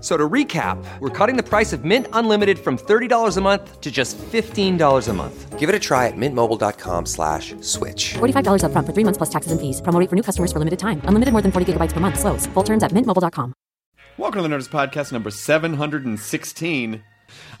F- So to recap, we're cutting the price of Mint Unlimited from $30 a month to just $15 a month. Give it a try at mintmobile.com slash switch. $45 upfront for three months plus taxes and fees. Promo for new customers for limited time. Unlimited more than 40 gigabytes per month. Slows. Full terms at mintmobile.com. Welcome to the Nerdist Podcast number 716.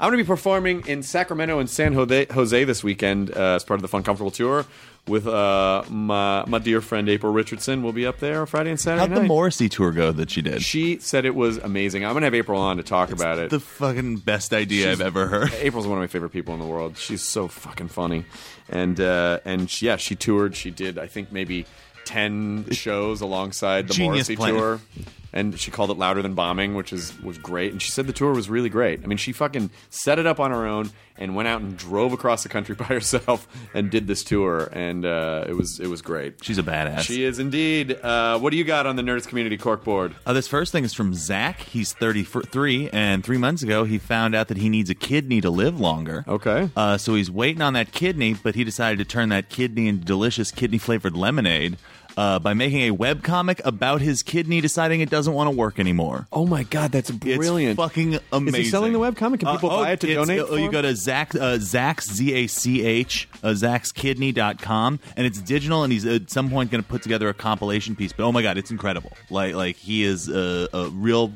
I'm going to be performing in Sacramento and San Jose, Jose this weekend uh, as part of the Fun Comfortable Tour with uh, my, my dear friend April Richardson. We'll be up there Friday and Saturday How'd the night. Morrissey tour go that she did? she said it was amazing. I'm going to have April on to talk about it. the fucking best idea She's- I've ever heard. April's one of my favorite people in the world. She's so fucking funny, and uh, and she, yeah, she toured. She did I think maybe ten shows alongside the Genius Morrissey plan. tour, and she called it louder than bombing, which is was great. And she said the tour was really great. I mean, she fucking set it up on her own and went out and drove across the country by herself and did this tour, and uh, it was it was great. She's a badass. She is indeed. Uh, what do you got on the Nerdist Community Corkboard? Uh, this first thing is from Zach. He's 33, and three months ago he found out that he needs a kidney to live longer. Okay. Uh, so he's waiting on that kidney, but he decided to turn that kidney into delicious kidney flavored lemonade uh, by making a webcomic about his kidney deciding it doesn't want to work anymore. Oh my god, that's brilliant! It's fucking amazing. Is he selling the webcomic? Can people oh, buy it to donate? Oh, you go to Zach, uh, Zach's, Z-A-C-H, uh, Zach'sKidney.com, and it's digital, and he's at some point going to put together a compilation piece. But oh my god, it's incredible! Like, like he is a, a real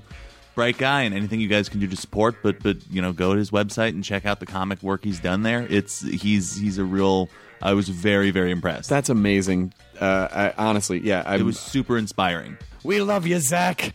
bright guy, and anything you guys can do to support. But, but you know, go to his website and check out the comic work he's done there. It's he's he's a real. I was very very impressed. That's amazing. Uh, I, honestly, yeah, I it was super inspiring. We love you, Zach.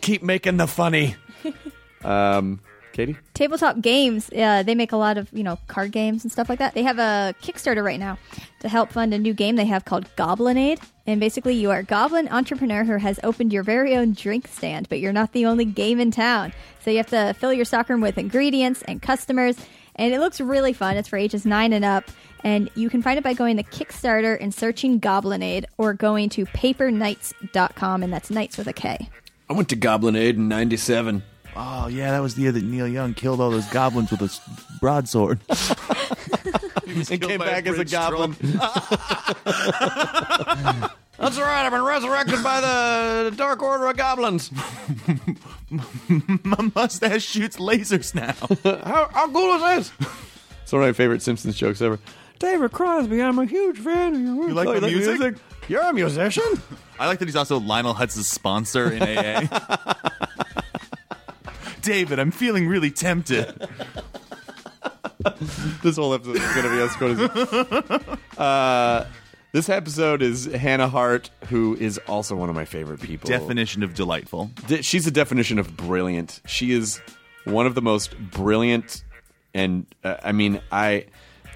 Keep making the funny. um, Katie, Tabletop games, uh, they make a lot of, you know, card games and stuff like that. They have a Kickstarter right now to help fund a new game they have called Goblinade. And basically, you are a goblin entrepreneur who has opened your very own drink stand, but you're not the only game in town. So you have to fill your stockroom with ingredients and customers. And it looks really fun. It's for ages 9 and up. And you can find it by going to Kickstarter and searching Goblinade or going to paperknights.com, and that's Knights with a K. I went to Goblinade in '97. Oh yeah, that was the year that Neil Young killed all those goblins with a s- broadsword. and came back as a goblin. That's all right. I've been resurrected by the Dark Order of Goblins. My mustache shoots lasers now. How, how cool is this? It's one of my favorite Simpsons jokes ever. David Crosby, I'm a huge fan of your work. You like Oh, the music? You're a musician? I like that he's also Lionel Hutz's sponsor in AA. David, I'm feeling really tempted. this whole episode is going to be us going to. Uh, this episode is Hannah Hart, who is also one of my favorite people. Definition of delightful. De- she's a definition of brilliant. She is one of the most brilliant, and uh, I mean, I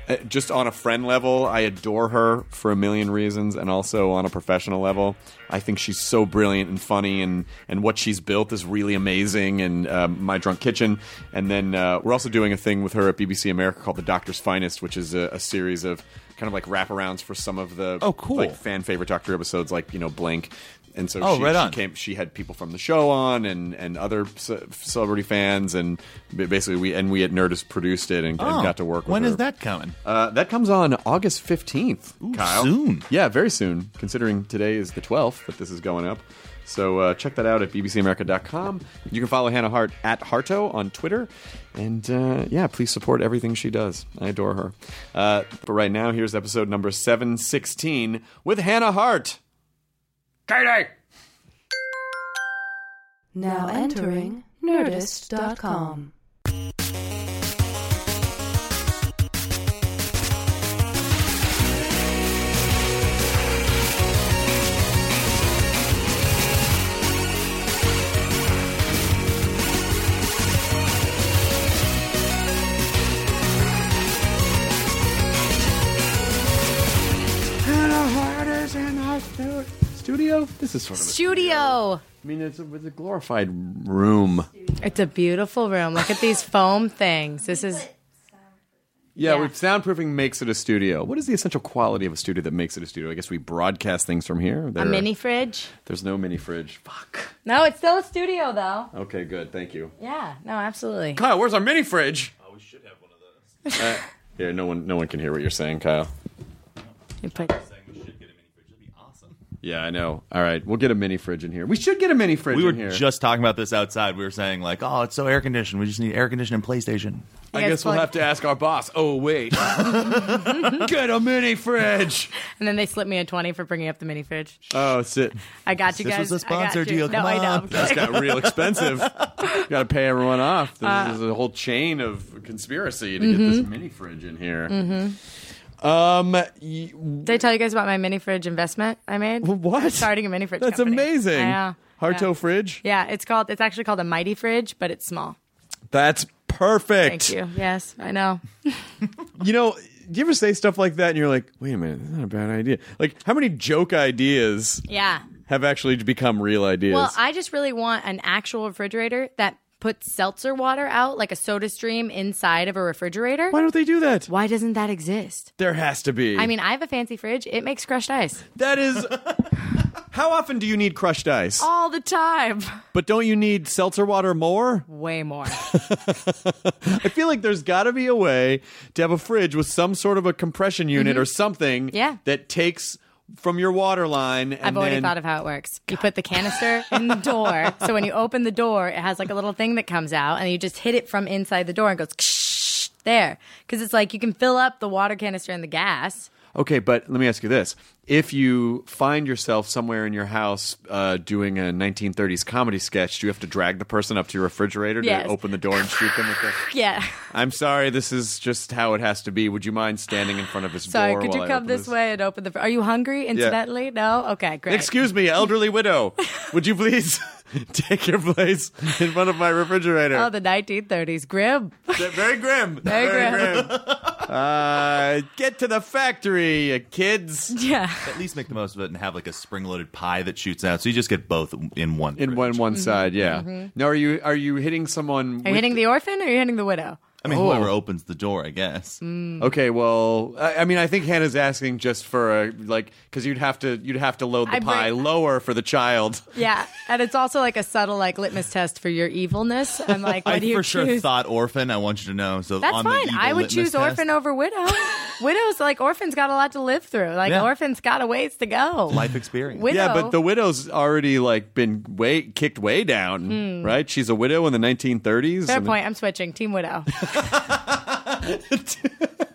uh, just on a friend level, I adore her for a million reasons, and also on a professional level, I think she's so brilliant and funny, and and what she's built is really amazing. And um, My Drunk Kitchen, and then uh, we're also doing a thing with her at BBC America called The Doctor's Finest, which is a, a series of kind of like wraparounds for some of the Oh, cool. like fan favorite Doctor episodes, like you know Blink. And so Oh, she, right she came she had people from the show on and and other ce- celebrity fans and basically we and we at Nerdist produced it and, and Oh, got to work with when her. is that coming? Uh, that comes on August 15th, Kyle. soon. Yeah, very soon, considering today is the 12th that this is going up. So uh, check that out at bbcamerica.com. You can follow Hannah Hart at Harto on Twitter. And uh, yeah, please support everything she does. I adore her. Uh, but right now, here's episode number 716 with Hannah Hart. Katie! Now entering Nerdist.com. studio? This is sort of. A, Studio. I mean, it's a, it's a glorified room. It's a beautiful room. Look at these foam things. This is Yeah, Yeah. with soundproofing makes it a studio. What is the essential quality of a studio that makes it a studio? I guess we broadcast things from here. a There- mini fridge. There's no mini fridge. Fuck. No, it's still a studio though. Okay, good. Thank you. Yeah. No, absolutely. Kyle, where's our mini fridge? Oh, we should have one of those. uh, yeah, no one, no one can hear what you're saying, Kyle. You put- Yeah, I know. All right, we'll get a mini fridge in here. We should get a mini fridge We were in here. just talking about this outside. We were saying like, oh, it's so air conditioned. We just need air conditioning and PlayStation. I You guys guess we'll plug- have to ask our boss. Oh wait, get a mini fridge. And then they slipped me a twenty for bringing up the mini fridge. Oh, sit. I got you This guys. was a I got sponsor you. deal. No, Come I know. on. I'm That's kidding. got real expensive. Got to pay everyone off. There's, Uh, there's a whole chain of conspiracy to Mm-hmm. get this mini fridge in here. Um, y- Did I tell you guys about my mini fridge investment I made? what? Starting a mini fridge. That's company. amazing. Yeah. Hardtail yeah. fridge. Yeah, it's called. It's actually called a mighty fridge, but it's small. That's perfect. Thank you. Yes, I know. You know, do you ever say stuff like that and you're like, wait a minute, that's not a bad idea. Like, how many joke ideas Yeah. have actually become real ideas? Well, I just really want an actual refrigerator that puts seltzer water out like a soda stream inside of a refrigerator. Why don't they do that? Why doesn't that exist? There has to be. I mean, I have a fancy fridge. It makes crushed ice that is. how often do you need crushed ice? all the time. But don't you need seltzer water more? Way more. I feel like there's got to be a way to have a fridge with some sort of a compression unit or something Mm-hmm. Yeah. that takes from your water line. And I've already then- thought of how it works. You put the canister in the door. So when you open the door, it has like a little thing that comes out, and you just hit it from inside the door and goes there. Because it's like you can fill up the water canister and the gas. Okay, but let me ask you this: If you find yourself somewhere in your house uh, doing a 1930s comedy sketch, do you have to drag the person up to your refrigerator to open the door and shoot them with the? Yeah. I'm sorry, this is just how it has to be. Would you mind standing in front of his Sorry, door? could you come this way and open the? Are you hungry? Incidentally, no. Okay, great. Excuse me, elderly widow. Would you please take your place in front of my refrigerator? Oh, the 1930s, grim. Very grim. Very grim. Uh, get to the factory, kids. Yeah. At least make the most of it and have like a spring-loaded pie that shoots out, so you just get both in one. In fridge. one one side, yeah. Now, are you are you hitting someone? Are you with hitting the orphan or are you hitting the widow? I mean, Oh. whoever opens the door, I guess. Okay, well, I, I mean, I think Hannah's asking just for a like because you'd have to you'd have to load the I pie bring- lower for the child. Yeah, and it's also like a subtle like litmus test for your evilness. I'm like, what I do you for sure choose? thought orphan. I want you to know. So That's on fine. The evil I would litmus choose test- orphan over widow. Widows like orphans got a lot to live through. Like Yeah. orphans got a ways to go. life experience. Widow. Yeah, but the widow's already like been way kicked way down, right? She's a widow in the 1930s. Hmm. Fair and- point. I'm switching. Team widow.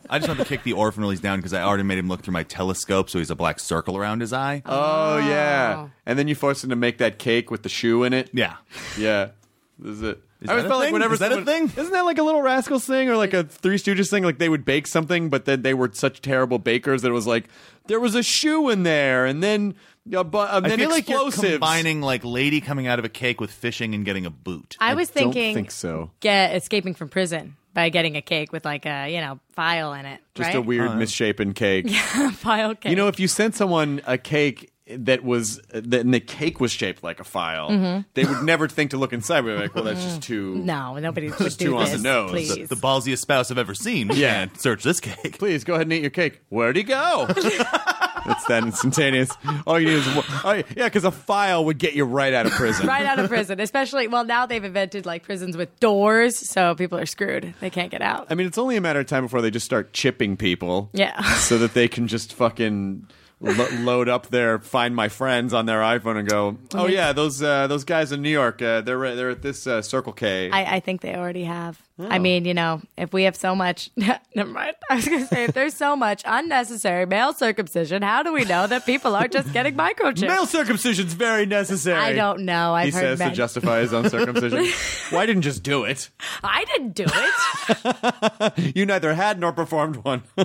I just want to kick the orphan while he's down because I already made him look through my telescope, so he's a black circle around his eye. Oh yeah, and then you force him to make that cake with the shoe in it. yeah. Yeah, this is it. Is I always that a felt like thing? whenever Is that a someone- thing? Isn't that like a Little Rascals thing or like a Three Stooges thing? Like they would bake something, but then they were such terrible bakers that it was like there was a shoe in there, and then uh, bu- uh, I then feel like you're explosives. combining like lady coming out of a cake with fishing and getting a boot. I was don't thinking think so. get escaping from prison by getting a cake with like a you know file in it. Just right? a weird uh-huh. misshapen cake. Yeah, file cake. You know, if you sent someone a cake that was that and the cake was shaped like a file, Mm-hmm. they would never think to look inside. They're like, well, that's just too. no, nobody would Just do too on this. the nose. Please. the ballsiest spouse I've ever seen. Yeah. Can't search this cake. Please go ahead and eat your cake. Where'd he go? it's that instantaneous. All you need is. Oh, yeah, because a file would get you right out of prison. right out of prison, especially well now they've invented like prisons with doors, so people are screwed. They can't get out. I mean, it's only a matter of time before they just start chipping people. Yeah. So that they can just fucking lo- load up their Find My Friends on their iPhone and go, oh yeah, those uh, those guys in New York, uh, they're they're at this uh, Circle K. I, I think they already have. Oh. I mean, you know, if we have so much, never mind. I was going to say, if there's so much unnecessary male circumcision, how do we know that people aren't just getting microchips? Male circumcision's very necessary. I don't know. I've he heard says men. to justify his own circumcision. Why didn't just do it? I didn't do it. You neither had nor performed one. I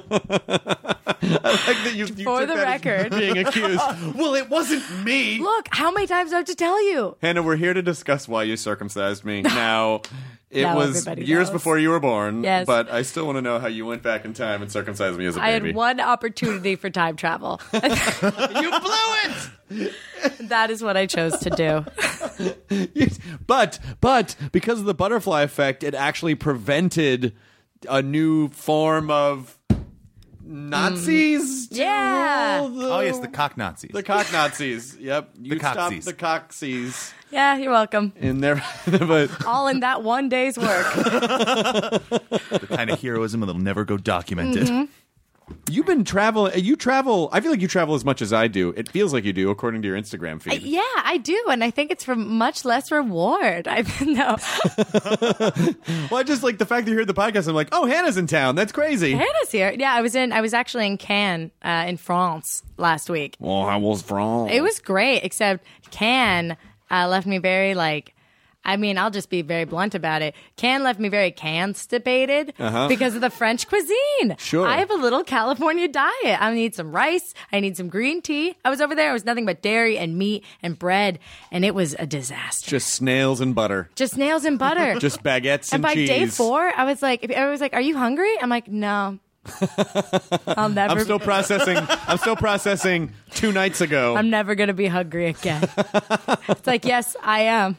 like that you, you For the that record. being accused. well, it wasn't me. Look, how many times do I have to tell you? Hannah, we're here to discuss why you circumcised me. Now, it Now was years knows. before you were born. Yes. But I still want to know how you went back in time and circumcised me as a baby. I had one opportunity for time travel. you blew it. that is what I chose to do. but but because of the butterfly effect, it actually prevented a new form of Nazis. to Yeah. the- Oh yes, the cock Nazis. the cock Nazis. Yep, you stopped cocksies. the cocksies Yeah, you're welcome. in there. but All in that one day's work. the kind of heroism that'll never go documented. Mm-hmm. You've been traveling. You travel. I feel like you travel as much as I do. It feels like you do, according to your Instagram feed. yeah, I do, and I think it's for much less reward. I no, well, I just like the fact that you heard the podcast. I'm like, oh, Hannah's in town. That's crazy. Hannah's here. Yeah, I was in. I was actually in Cannes, uh, in France last week. Well, I was wrong. It was great, except Cannes uh, left me very like. I mean, I'll just be very blunt about it. Cannes left me very constipated uh-huh. because of the French cuisine. Sure. I have a little California diet. I need some rice. I need some green tea. I was over there. It was nothing but dairy and meat and bread, and it was a disaster. just snails and butter. Just snails and butter. Just baguettes and and, by cheese. day four, I was like, I was like, "Are you hungry?" I'm like, "No." I'll never. I'm still processing. I'm still processing two nights ago. I'm never gonna be hungry again. it's like, yes, I am.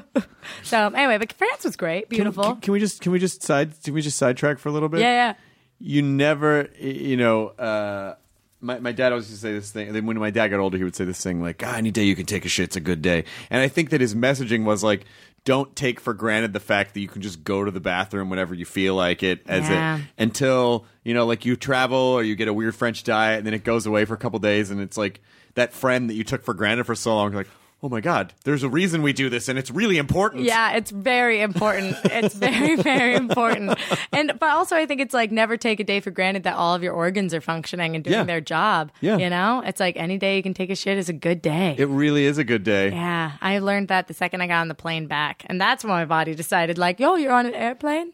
so anyway, but France was great, beautiful. Can, can we just can we just side can we just sidetrack for a little bit? yeah, yeah. You never, you know. Uh, my, my dad always used to say this thing. and Then when my dad got older, he would say this thing like, ah, "Any day you can take a shit's a good day." And I think that his messaging was like, "Don't take for granted the fact that you can just go to the bathroom whenever you feel like it." As Yeah. it until you know, like you travel or you get a weird French diet, and then it goes away for a couple days, and it's like that friend that you took for granted for so long. You're like, "Oh my god, there's a reason we do this, and it's really important." Yeah, it's very important. It's very, very important. And but also I think it's like never take a day for granted that all of your organs are functioning and doing Yeah. their job. Yeah. You know? It's like any day you can take a shit is a good day. It really is a good day. yeah. I learned that the second I got on the plane back. And that's when my body decided, like, yo, you're on an airplane?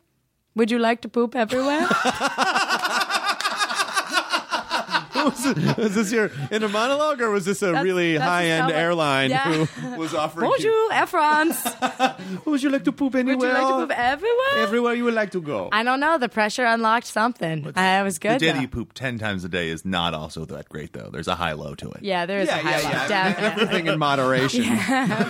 Would you like to poop everywhere? was, it- was this your in a monologue or was this a That's- really that's high end someone- airline Yeah. who was offering Bonjour, Air France. Would you like to poop Would you anywhere? like to poop everywhere? Everywhere you would like to go. I don't know. The pressure unlocked something. I was good. The good. day that though. you poop ten times a day is not also that great though. There's a high low to it. yeah, there is yeah, a high yeah, yeah. Definitely. Everything in moderation.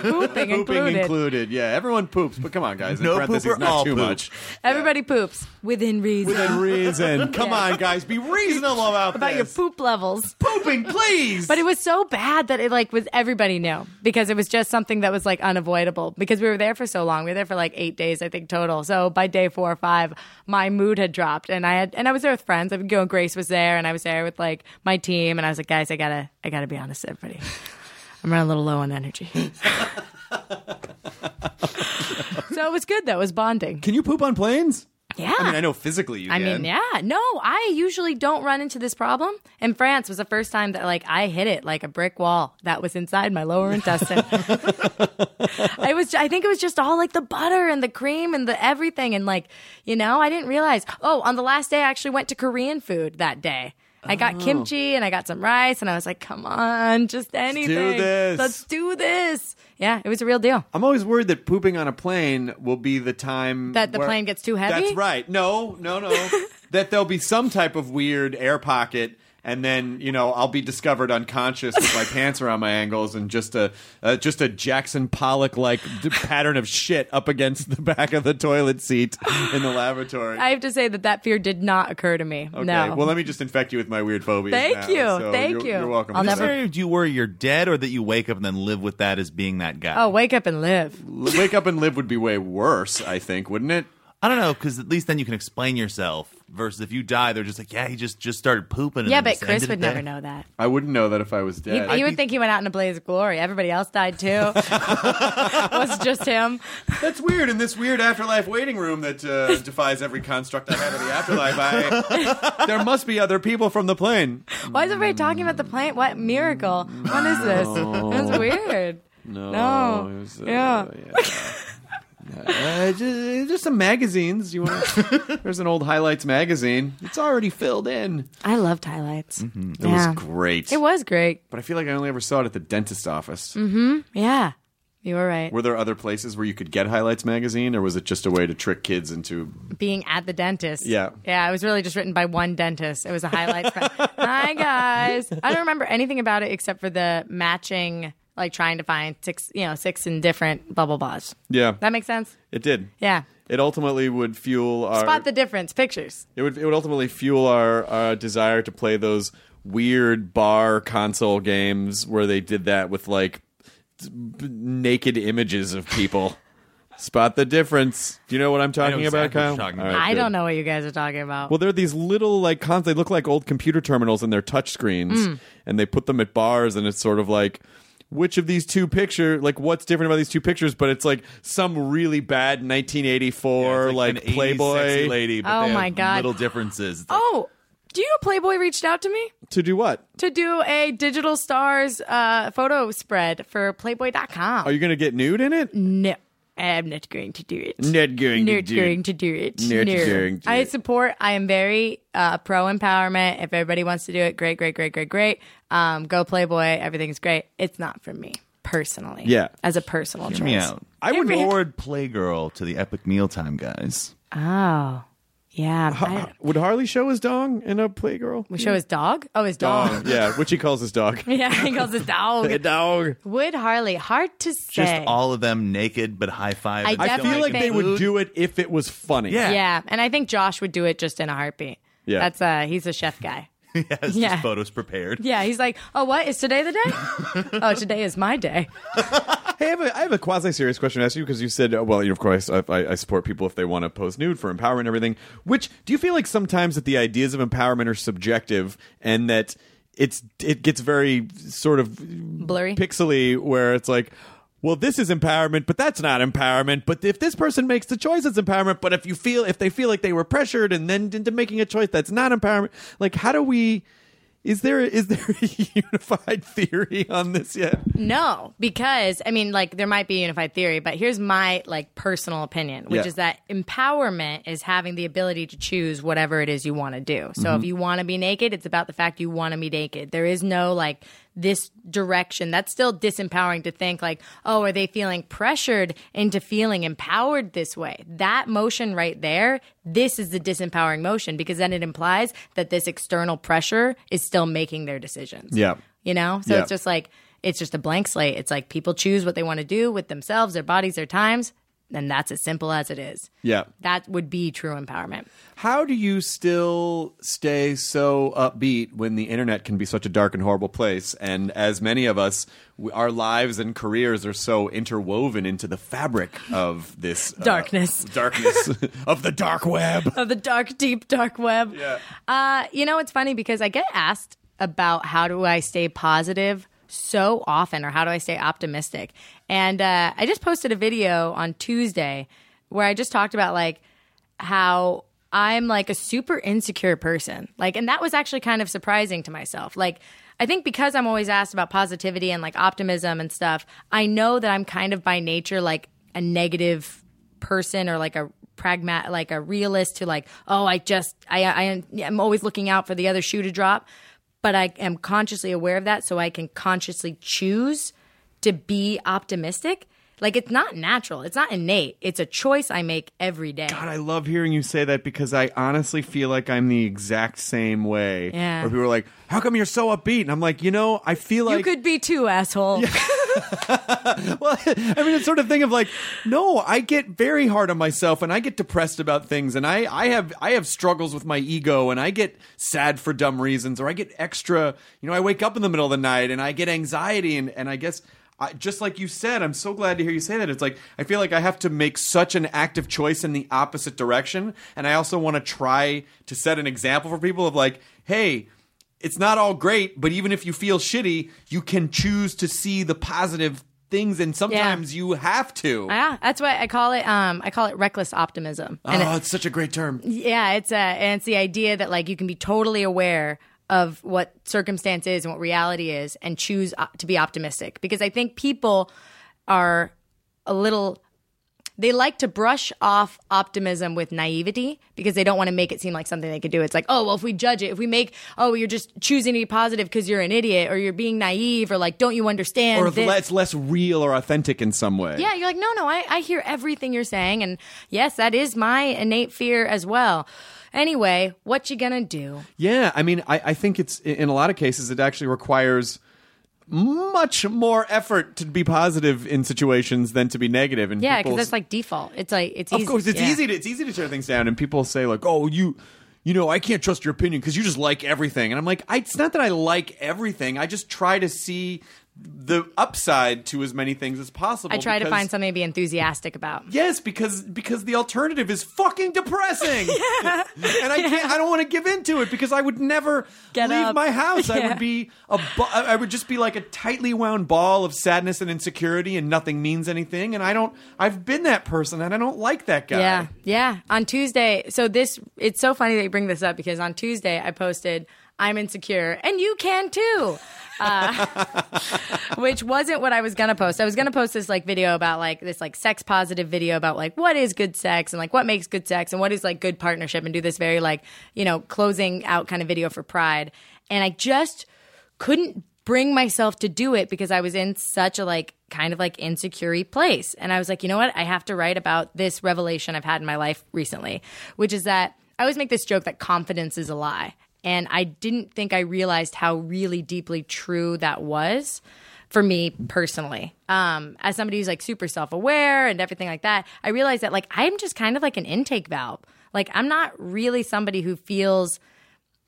Pooping, Pooping included. included. Yeah, everyone poops, but come on, guys. In No parentheses, poop not all too poop? much. Everybody poops within reason. Within reason. Come Yeah. on, guys. Be reasonable about, about your this. poop levels. pooping, please. But it was so bad that it like was everybody knew because it was just something that was like unavoidable because we were there for so long. We were there for like eight days, I think total. So by day four or five, my mood had dropped, and I had and I was there with friends. I would go. Grace was there, and I was there with like my team, and I was like, guys, I gotta, I gotta be honest, with everybody. I'm running a little low on energy. so it was good though. It was bonding. Can you poop on planes? Yeah. I mean, I know physically you I mean, yeah. No, I usually don't run into this problem. In France was the first time that like I hit it like a brick wall that was inside my lower intestine. I was I think it was just all like the butter and the cream and the everything and like, you know, I didn't realize. Oh, on the last day I actually went to Korean food that day. I got Oh. kimchi and I got some rice and I was like, "Come on, just anything. this." Let's do this." Yeah, it was a real deal. I'm always worried that pooping on a plane will be the time That the where- plane gets too heavy? That's right. No, no, no. that there'll be some type of weird air pocket, and then you know I'll be discovered unconscious with my pants around my ankles and just a uh, just a Jackson Pollock like d- pattern of shit up against the back of the toilet seat in the lavatory. I have to say that that fear did not occur to me. okay. No. Well, let me just infect you with my weird phobias. Thank now. you. So Thank you're- you. You're welcome. I'll Just, never- Do you worry you're dead or that you wake up and then live with that as being that guy? Oh, wake up and live. wake up and live would be way worse. I think, wouldn't it? I don't know because at least then you can explain yourself. Versus if you die, they're just like, yeah, he just just stared pooping. and Yeah, but just Chris ended would it there." never know that. I wouldn't know that if I was He, dead. you would think he went out in a blaze of glory. Everybody else died too. was just him. That's weird. In this weird afterlife waiting room that uh, defies every construct I have of the afterlife, I, there must be other people from the plane. Why is everybody talking about the plane? What miracle? What is this? That's weird. No, No. it was, uh, Yeah. yeah. Uh, uh, ju- there's some magazines. You want? there's an old highlights magazine. It's already filled in. I loved highlights. It Yeah. was great. It was great. but I feel like I only ever saw it at the dentist office. Yeah, you were right. Were there other places where you could get highlights magazine, or was it just a way to trick kids into? Being at the dentist. Yeah. Yeah, it was really just written by one dentist. It was a highlights. Hi, guys. I don't remember anything about it except for the matching, like trying to find six, you know, six in different bubble bars. Yeah, That makes sense? it did. Yeah. It ultimately would fuel our. Spot the difference. Pictures. it would. It would ultimately fuel our uh, desire to play those weird bar console games where they did that with like b- naked images of people. Spot the difference. Do you know what I'm talking about, exactly what Kyle? talking about. right, I good. don't know what you guys are talking about. Well, they're these little like cons. They look like old computer terminals and they're touch screens, Mm. and they put them at bars, and it's sort of like. Which of these two picture like what's different about these two pictures? But it's like some really bad 1984 It's like, an 80s Playboy sexy lady, but Oh they my have God. little differences. Like, oh, do you know Playboy reached out to me to do what? to do a digital stars uh, photo spread for Playboy.com? Are you going to get nude in it? No, I'm not going to do it. Not going to do it. Not do going it. to do it. Not no. going to I it. support. I am very uh, pro empowerment. If everybody wants to do it, great, great, great, great, great. Um, go Playboy. Everything's great. It's not for me personally. Yeah. as a personal Hear choice. me out. I would- Forward Playgirl to the Epic Mealtime guys. Oh, yeah. I, Would Harley show his dong in a Playgirl? we show his dog. Oh, his dog. Dong, yeah, which he calls his dog. yeah, he calls his dog. dog. Would Harley? Hard to say. Just all of them naked but high five. I I feel like they would do it if it was funny. Yeah. yeah, and I think Josh would do it just in a heartbeat. Yeah. that's uh, he's a chef guy. He has Yeah. just photos prepared. Yeah, he's like, oh, what is today the day? oh, today is my day. Hey, I have a, I have a quasi serious question to ask you because you said, uh, well, you know, of course, I, I I support people if they want to post nude for empowerment and everything. Which do you feel like sometimes that the ideas of empowerment are subjective and that it's it gets very sort of Blurry. pixely where it's like. Well, this is empowerment, but that's not empowerment. But if this person makes the choice, it's empowerment. But if you feel, if they feel like they were pressured and then into making a choice, that's not empowerment. Like, how do we? Is there is there a unified theory on this yet? No, because I mean, like there might be a unified theory, but here's my like personal opinion, which Yeah. is that empowerment is having the ability to choose whatever it is you want to do. So mm-hmm. if you want to be naked, it's about the fact you want to be naked. There is no like this direction. That's still disempowering to think like, oh, are they feeling pressured into feeling empowered this way? That motion right there, this is the disempowering motion because then it implies that this external pressure is still making their decisions Yeah. you know so Yeah. it's just like it's just a blank slate it's like people choose what they want to do with themselves their bodies their times and that's as simple as it is Yeah. that would be true empowerment How do you still stay so upbeat when the internet can be such a dark and horrible place? And as many of us, we, our lives and careers are so interwoven into the fabric of this uh, Darkness. darkness of the dark web. of the dark deep dark web Yeah. uh, you know it's funny because i get asked about how do i stay positive so often or how do i stay optimistic and uh, i just posted a video on tuesday where i just talked about like how I'm like a super insecure person. Like, and that was actually kind of surprising to myself. Like, I think because I'm always asked about positivity and like optimism and stuff, I know that I'm kind of by nature like a negative person or like a pragmat like a realist to like oh i just i i am always looking out for the other shoe to drop but i am consciously aware of that so i can consciously choose to be optimistic like it's not natural it's not innate it's a choice i make every day God, I love hearing you say that because I honestly feel like I'm the exact same way. Yeah. Where people are like, "How come you're so upbeat?" And I'm like, you know, I feel like you could be too asshole well, I mean, it's sort of thing of like, no, I get very hard on myself, and I get depressed about things, and I, I have, I have struggles with my ego, and I get sad for dumb reasons, or I get extra, you know, I wake up in the middle of the night, and I get anxiety, and, and I guess. I, just like you said, I'm so glad to hear you say that. It's like I feel like I have to make such an active choice in the opposite direction, and I also want to try to set an example for people of like, hey, it's not all great, but even if you feel shitty, you can choose to see the positive things, and sometimes you have to. yeah that's why i call it um i call it reckless optimism and oh, it- it's such a great term. Yeah, it's a and it's the idea that like you can be totally aware of what circumstance is and what reality is and choose to be optimistic because I think people are a little they like to brush off optimism with naivety because they don't want to make it seem like something they could do. It's like, oh, well, if we judge it, if we make, oh, you're just choosing to be positive because you're an idiot or you're being naive or like, don't you understand? or this? it's less real or authentic in some way. Yeah, you're like, no, no, I, I hear everything you're saying. And yes, that is my innate fear as well. Anyway, what you gonna do? Yeah, I mean, I, I think it's in a lot of cases it actually requires much more effort to be positive in situations than to be negative. And Yeah, because that's like default. It's like, it's of easy. course, it's yeah. easy to it's easy to tear things down, and people say like, "Oh, you." You know, I can't trust your opinion because you just like everything. And I'm like, I, it's not that I like everything. I just try to see the upside to as many things as possible. I try to find something to be enthusiastic about. Yes, because because the alternative is fucking depressing, and I can't. I don't want to give into it because I would never Get leave up. my house. I would be a. I would just be like a tightly wound ball of sadness and insecurity, and nothing means anything. And I don't. I've been that person, and I don't like that guy. Yeah, yeah. On Tuesday, so this it's so funny that you bring this up because on Tuesday I posted I'm insecure and you can too. Uh, which wasn't what I was gonna post. I was gonna post this like video about like this like sex positive video about like what is good sex and like what makes good sex and what is like good partnership and do this very like you know closing out kind of video for Pride. And I just couldn't bring myself to do it because I was in such a like kind of like insecure place. And I was like, you know what? I have to write about this revelation I've had in my life recently, which is that I always make this joke that confidence is a lie. And I didn't think I realized how really deeply true that was for me personally. Um, as somebody who's like super self aware and everything like that, I realized that like I'm just kind of like an intake valve. Like I'm not really somebody who feels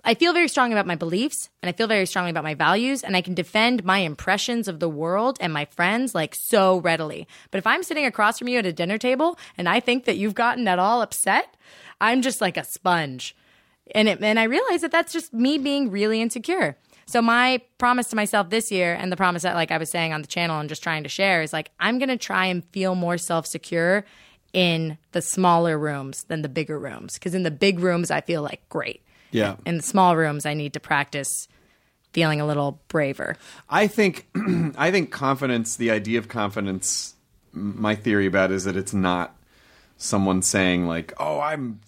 I feel very strongly about my beliefs and I feel very strongly about my values and I can defend my impressions of the world and my friends like so readily. But if I'm sitting across from you at a dinner table and I think that you've gotten at all upset, I'm just like a sponge. And it, and I realize that that's just me being really insecure. So my promise to myself this year and the promise that like I was saying on the channel and just trying to share is like I'm going to try and feel more self-secure in the smaller rooms than the bigger rooms because in the big rooms I feel like great Yeah. in the small rooms i need to practice feeling a little braver I think I think confidence, the idea of confidence, my theory about is that it's not someone saying like, "Oh, I'm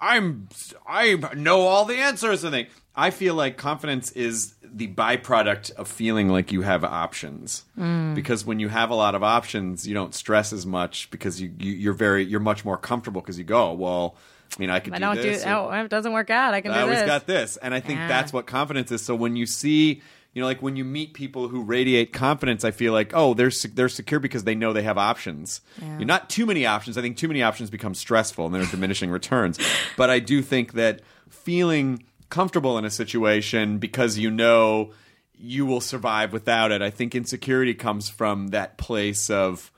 I'm I know all the answers." I think I feel like confidence is the byproduct of feeling like you have options. Mm. Because when you have a lot of options, you don't stress as much because you, you you're very you're much more comfortable because you go, "Well, I mean, I could i do don't do oh, or- oh, it doesn't work out i can I do always this got this. And I think Yeah. that's what confidence is. So when you see, you know, like when you meet people who radiate confidence, I feel like, oh, they're they're secure because they know they have options. You're not too many options. I think too many options become stressful and there are diminishing returns. But I do think that feeling comfortable in a situation because you know you will survive without it. I think insecurity comes from that place of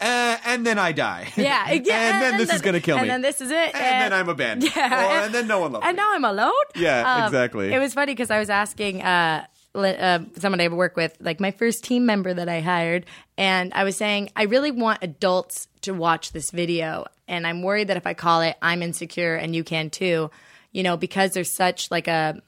uh, and then I die. yeah, yeah, and then this is going to kill me. and then this is it And then I'm abandoned. yeah Or- and then no one loves and me. now i'm alone Yeah, Um, exactly. it was funny because i was asking uh uh, someone I work with, like my first team member that I hired, and I was saying I really want adults to watch this video, and I'm worried that if I call it "I'm insecure" and you can too, you know, because there's such like a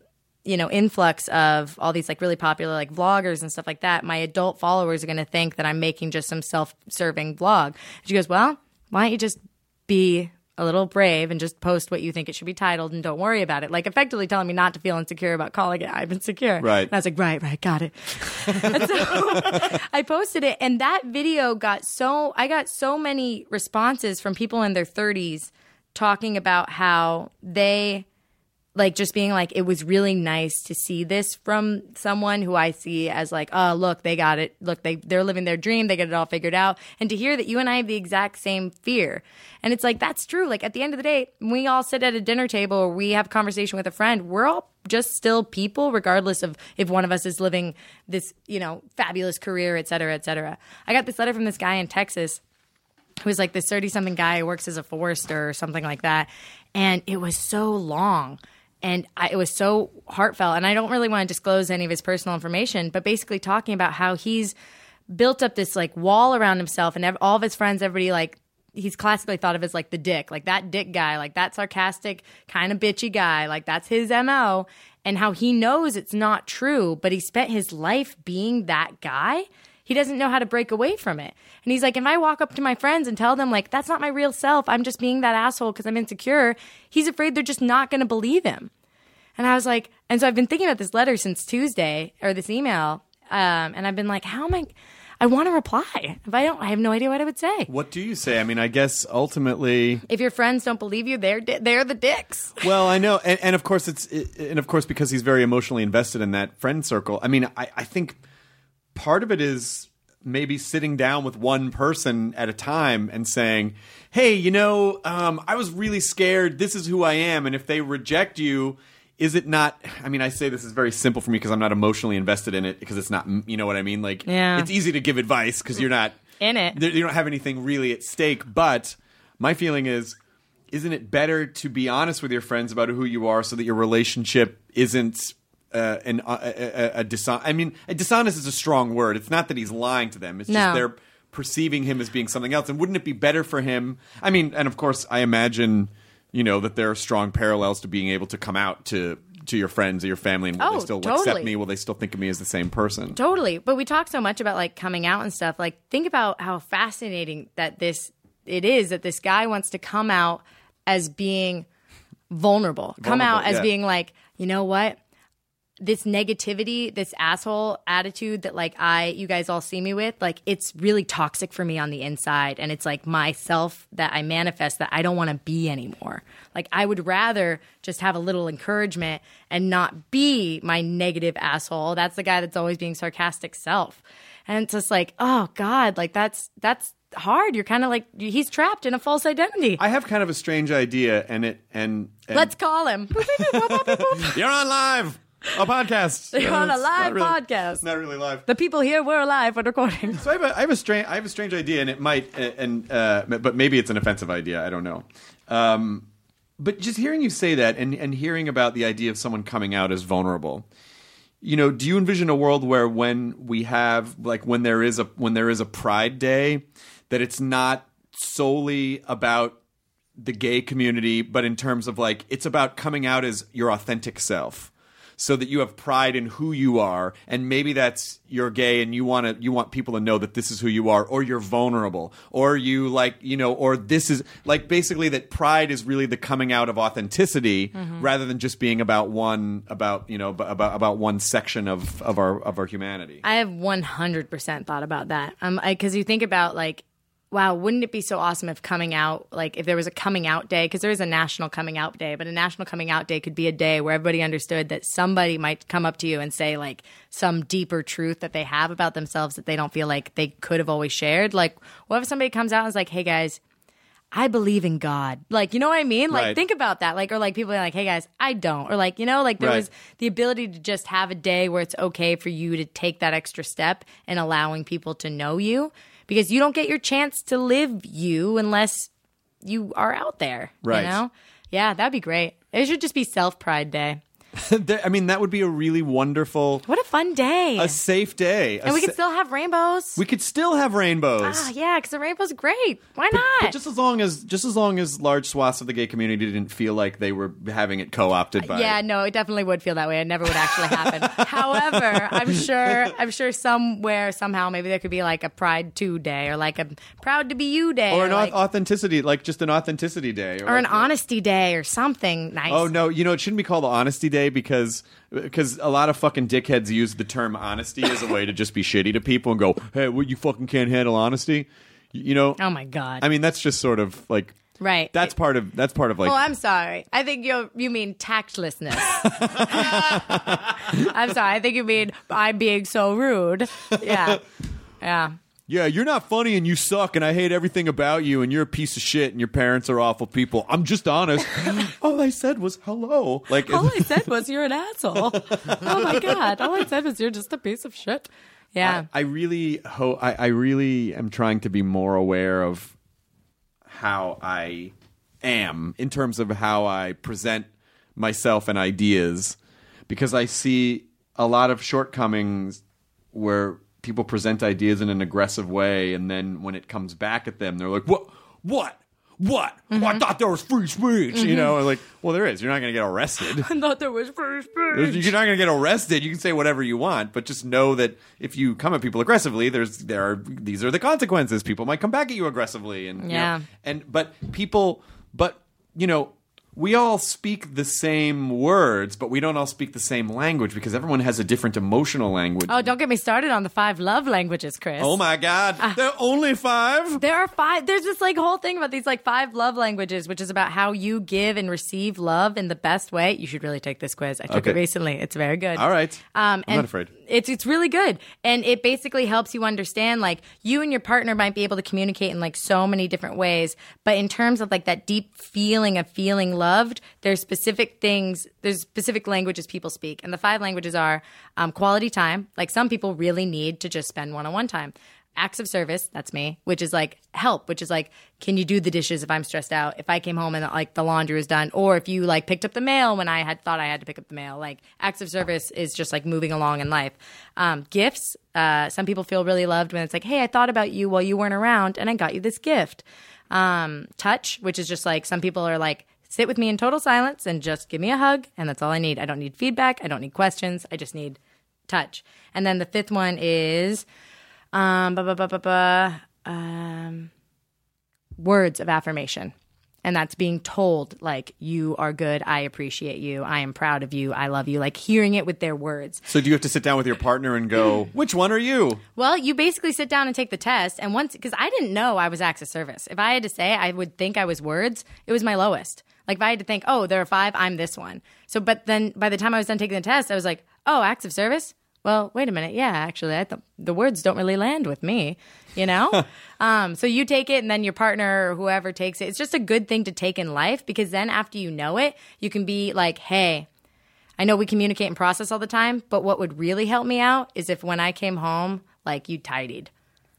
you know influx of all these like really popular like vloggers and stuff like that my adult followers are going to think that i'm making just some self-serving vlog. She goes well why don't you just be a little brave and just post what you think it should be titled and don't worry about it. Like effectively telling me not to feel insecure about calling it i'm insecure Right. and i was like right right got it. And so i posted it and that video got so i got so many responses from people in their 30s talking about how they like just being like it was really nice to see this from someone who I see as like oh look they got it. Look they they're living their dream. They get it all figured out. And to hear that you and I have the exact same fear. And it's like that's true. Like at the end of the day we all sit at a dinner table or we have a conversation with a friend. We're all just still people regardless of if one of us is living this you know fabulous career et cetera et cetera. I got this letter from this guy in Texas who's like this 30 something guy who works as a forester or something like that. And it was so long and I, it was so heartfelt. And I don't really want to disclose any of his personal information, but basically talking about how he's built up this like wall around himself and ev- all of his friends, everybody like, He's classically thought of as like the dick, like that dick guy, like that sarcastic, kind of bitchy guy, like that's his MO. And how he knows it's not true, but he spent his life being that guy he doesn't know how to break away from it. And he's like, if I walk up to my friends and tell them, like, that's not my real self, I'm just being that asshole because I'm insecure, he's afraid they're just not going to believe him. And I was like, and so I've been thinking about this letter since Tuesday or this email. Um, and I've been like, how am I? I want to reply. If I don't, I have no idea what I would say. What do you say? I mean, I guess ultimately, If your friends don't believe you, they're di- they're the dicks. well, I know, and, and of course it's, and of course because he's very emotionally invested in that friend circle. I mean, I, I think part of it is maybe sitting down with one person at a time and saying, "Hey, you know, um, I was really scared. This is who I am, and if they reject you." Is it not? I mean, I say this is very simple for me because I'm not emotionally invested in it because it's not, you know what I mean? Like, Yeah. it's easy to give advice because you're not In it. you don't have anything really at stake. But my feeling is, isn't it better to be honest with your friends about who you are so that your relationship isn't uh, an uh, a, a, dishon- I mean, a dishonest is a strong word. It's not that he's lying to them. It's No. just they're perceiving him as being something else. And wouldn't it be better for him? I mean, and of course, I imagine you know that there are strong parallels to being able to come out to to your friends or your family and will Oh, they still accept totally. me? Will they still think of me as the same person? Totally. But we talk so much about like coming out and stuff. Like think about how fascinating that this it is that this guy wants to come out as being vulnerable. come Vulnerable, out as yeah. being like, you know what? This negativity, this asshole attitude that like I you guys all see me with, like it's really toxic for me on the inside and it's like myself that I manifest that I don't want to be anymore. Like I would rather just have a little encouragement and not be my negative asshole. That's the guy that's always being sarcastic self. And it's just like, oh God, like that's that's hard. You're kind of like he's trapped in a false identity. I have kind of a strange idea, and it and, and Let's call him. You're on live, a podcast. You're on a live really- podcast. It's not really live. the people here were alive when recording. So I have a, I have a strange, I have a strange idea, and it might, and uh, but maybe it's an offensive idea. I don't know. Um, but just hearing you say that, and and hearing about the idea of someone coming out as vulnerable, you know, do you envision a world where when we have like when there is a when there is a Pride Day, that it's not solely about the gay community, but in terms of like it's about coming out as your authentic self. So that you have pride in who you are, and maybe that's you're gay, and you want to you want people to know that this is who you are, or you're vulnerable, or you like you know, or this is like basically that pride is really the coming out of authenticity, rather than just being about one about you know about about one section of of our of our humanity. I have 100% thought about that. Um, because you think about like, wow, wouldn't it be so awesome if coming out, like if there was a coming out day, because there is a national coming out day, but a national coming out day could be a day where everybody understood that somebody might come up to you and say like some deeper truth that they have about themselves that they don't feel like they could have always shared. Like, what if somebody comes out and is like, hey guys, I believe in God. Like, you know what I mean? Like, Right. think about that. Like, or like people are like, hey guys, I don't. Or like, you know, like there Right. was the ability to just have a day where it's okay for you to take that extra step and allowing people to know you because you don't get your chance to live you unless you are out there. Right. You know? Yeah, that'd be great. It should just be self pride day. I mean, that would be a really wonderful, What a fun day. a safe day. And we sa- could still have rainbows. we could still have rainbows. ah, yeah, because the rainbow's great. Why But, not? but just as long as just as long as large swaths of the gay community didn't feel like they were having it co-opted by Yeah, no, it definitely would feel that way. It never would actually happen. However, I'm sure I'm sure somewhere somehow maybe there could be like a Pride Two Day or like a Proud to Be You Day or or, an like- authenticity like just an authenticity day or an like- Honesty Day or something nice. Oh no, you know it shouldn't be called the honesty day because because a lot of fucking dickheads use the term honesty as a way to just be shitty to people and go, "Hey, what you fucking can't handle honesty." Y- You know? Oh my god. I mean, that's just sort of like right. that's part of that's part of like Oh, I'm sorry. I think you you mean tactlessness. I'm sorry. I think you mean I'm being so rude. Yeah. Yeah. Yeah, you're not funny and you suck and I hate everything about you and you're a piece of shit and your parents are awful people. I'm just honest. All I said was hello. Like All I said was you're an asshole. Oh my god! All I said was you're just a piece of shit. Yeah. I, I really ho- I, I really am trying to be more aware of how I am in terms of how I present myself and ideas because I see a lot of shortcomings where people present ideas in an aggressive way and then when it comes back at them they're like what what what? Oh, Mm-hmm. I thought there was free speech. You know, like, well, there is. You're not going to get arrested. I thought there was free speech. You're not going to get arrested. You can say whatever you want, but just know that if you come at people aggressively, there's there are these are the consequences. People might come back at you aggressively, and you know, Yeah. and but people, but you know. We all speak the same words, but we don't all speak the same language because everyone has a different emotional language. Oh, don't get me started on the five love languages, Chris. Oh my God! Ah. there are only five. There are five. There's this like whole thing about these like five love languages, which is about how you give and receive love in the best way. You should really take this quiz. I took Okay. it recently. It's very good. All right. Um, I'm not afraid. It's it's really good, and it basically helps you understand like you and your partner might be able to communicate in like so many different ways, but in terms of like that deep feeling of feeling loved, there's specific things. There's specific languages people speak, and the five languages are um, quality time. Like some people really need to just spend one-on-one time. Acts of service, that's me, which is like help, which is like, can you do the dishes if I'm stressed out? If I came home and like the laundry was done, or if you like picked up the mail when I had thought I had to pick up the mail. Like acts of service is just like moving along in life. Um, gifts, uh, some people feel really loved when it's like, hey, I thought about you while you weren't around and I got you this gift. Um, touch, which is just like some people are like, sit with me in total silence and just give me a hug, and that's all I need. I don't need feedback. I don't need questions. I just need touch. And then the fifth one is um, ba, ba, ba, ba, ba, um, words of affirmation. And that's being told, like, you are good. I appreciate you. I am proud of you. I love you. Like, hearing it with their words. So do you have to sit down with your partner and go, which one are you? Well, you basically sit down and take the test. And once, because I didn't know I was acts of service. If I had to say, I would think I was words, it was my lowest. Like, if I had to think, oh, there are five, I'm this one. So, but then by the time I was done taking the test, I was like, oh, acts of service? Well, wait a minute. Yeah, actually, I thought the words don't really land with me, you know? um, so you take it, and then your partner or whoever takes it. It's just a good thing to take in life because then after you know it, you can be like, hey, I know we communicate and process all the time, but what would really help me out is if when I came home, like you tidied.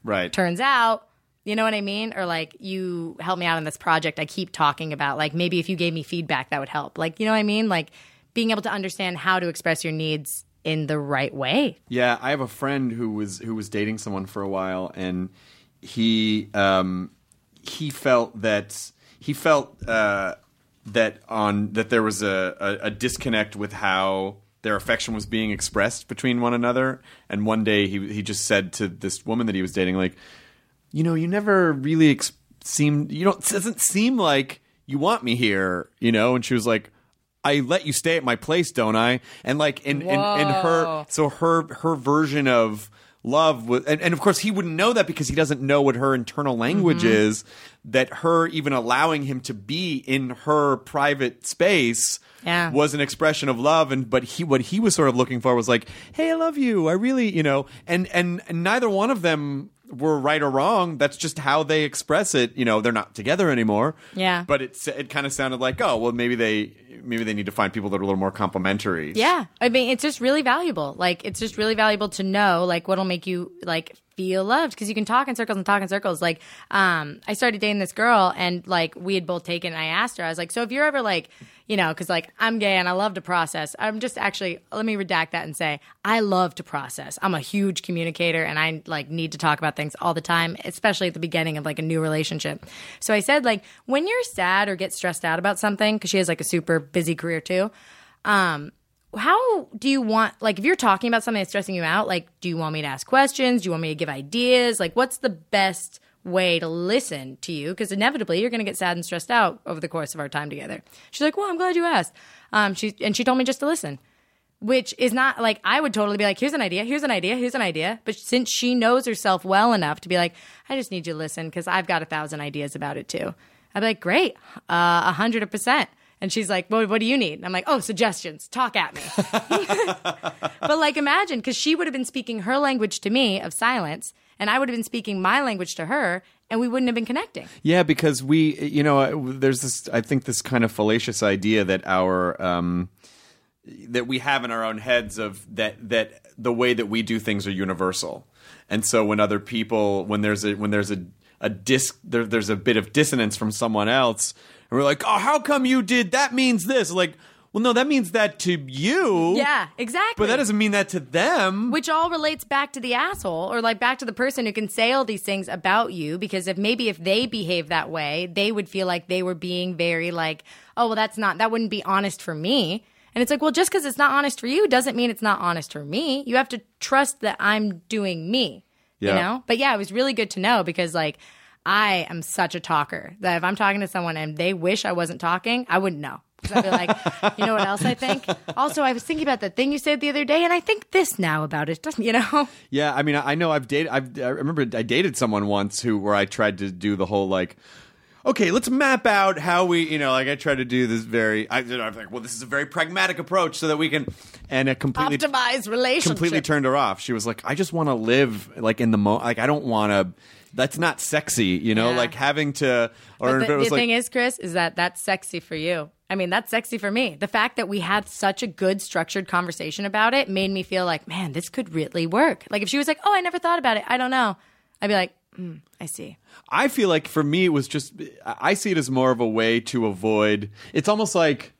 Right. Turns out, you know what I mean? Or like you helped me out in this project I keep talking about. Like maybe if you gave me feedback, that would help. Like, you know what I mean? Like being able to understand how to express your needs in the right way. Yeah, I have a friend who was who was dating someone for a while, and he um, he felt that he felt uh, that on that there was a, a, a disconnect with how their affection was being expressed between one another. And one day he he just said to this woman that he was dating, like, you know, you never really ex- seem you don't it doesn't seem like you want me here, you know. And she was like. I let you stay at my place, don't I? And like in in, in her so her her version of love was and, and of course he wouldn't know that because he doesn't know what her internal language Mm-hmm. is that her even allowing him to be in her private space Yeah. was an expression of love and but he what he was sort of looking for was like hey i love you i really you know and and, and neither one of them were right or wrong that's just how they express it you know they're not together anymore Yeah. but it it kind of sounded like oh well maybe they maybe they need to find people that are a little more complimentary Yeah. I mean, it's just really valuable. Like, it's just really valuable to know, like, what'll make you, like, feel loved. Because you can talk in circles and talk in circles. Like, um, I started dating this girl, and, like, we had both taken, and I asked her, I was like, so if you're ever, like, you know, because, like, I'm gay and I love to process. I'm just actually, let me redact that and say, I love to process. I'm a huge communicator, and I, like, need to talk about things all the time, especially at the beginning of, like, a new relationship. So I said, like, when you're sad or get stressed out about something, because she has, like, a super busy career, too, um, how do you want like if you're talking about something that's stressing you out like do you want me to ask questions do you want me to give ideas like what's the best way to listen to you because inevitably you're going to get sad and stressed out over the course of our time together she's like well i'm glad you asked um, she, and she told me just to listen which is not like I would totally be like, here's an idea, here's an idea, here's an idea. But since she knows herself well enough to be like, I just need you to listen because I've got a thousand ideas about it too. I'd be like, great, uh, a hundred percent. And she's like, well, what do you need? And I'm like, oh, suggestions, talk at me. but like, imagine because she would have been speaking her language to me of silence, and I would have been speaking my language to her, and we wouldn't have been connecting. Yeah, because we, you know, uh, there's this. I think this kind of fallacious idea that our um, that we have in our own heads of that that the way that we do things are universal, and so when other people, when there's a when there's a a dis there, there's a bit of dissonance from someone else, and we're like, oh, how come you did that? Means this like. Well, no, that means that to you. Yeah, exactly. But that doesn't mean that to them. Which all relates back to the asshole or like back to the person who can say all these things about you because if maybe if they behave that way, they would feel like they were being very like, oh, well, that's not, that wouldn't be honest for me. And it's like, well, just because it's not honest for you doesn't mean it's not honest for me. You have to trust that I'm doing me, Yeah. you know? But yeah, it was really good to know because like I am such a talker that if I'm talking to someone and they wish I wasn't talking, I wouldn't know. I'd be like, you know what else I think? Also, I was thinking about that thing you said the other day, and I think this now about it. Doesn't you know? Yeah, I mean, I know I've dated. I've, I remember I dated someone once who where I tried to do the whole like, okay, let's map out how we, you know, like I tried to do this very. I, you know, I'm like, well, this is a very pragmatic approach so that we can, and it completely Optimize relationship. completely turned her off. She was like, I just want to live like in the mo. Like I don't want to. That's not sexy, you know. Yeah. Like having to, or But the, it was the like, thing is, Chris, is that that's sexy for you. I mean, that's sexy for me. The fact that we had such a good structured conversation about it made me feel like, man, this could really work. Like if she was like, "Oh, I never thought about it. I don't know," I'd be like, mm, "I see." I feel like for me, it was just, I see it as more of a way to avoid. It's almost like,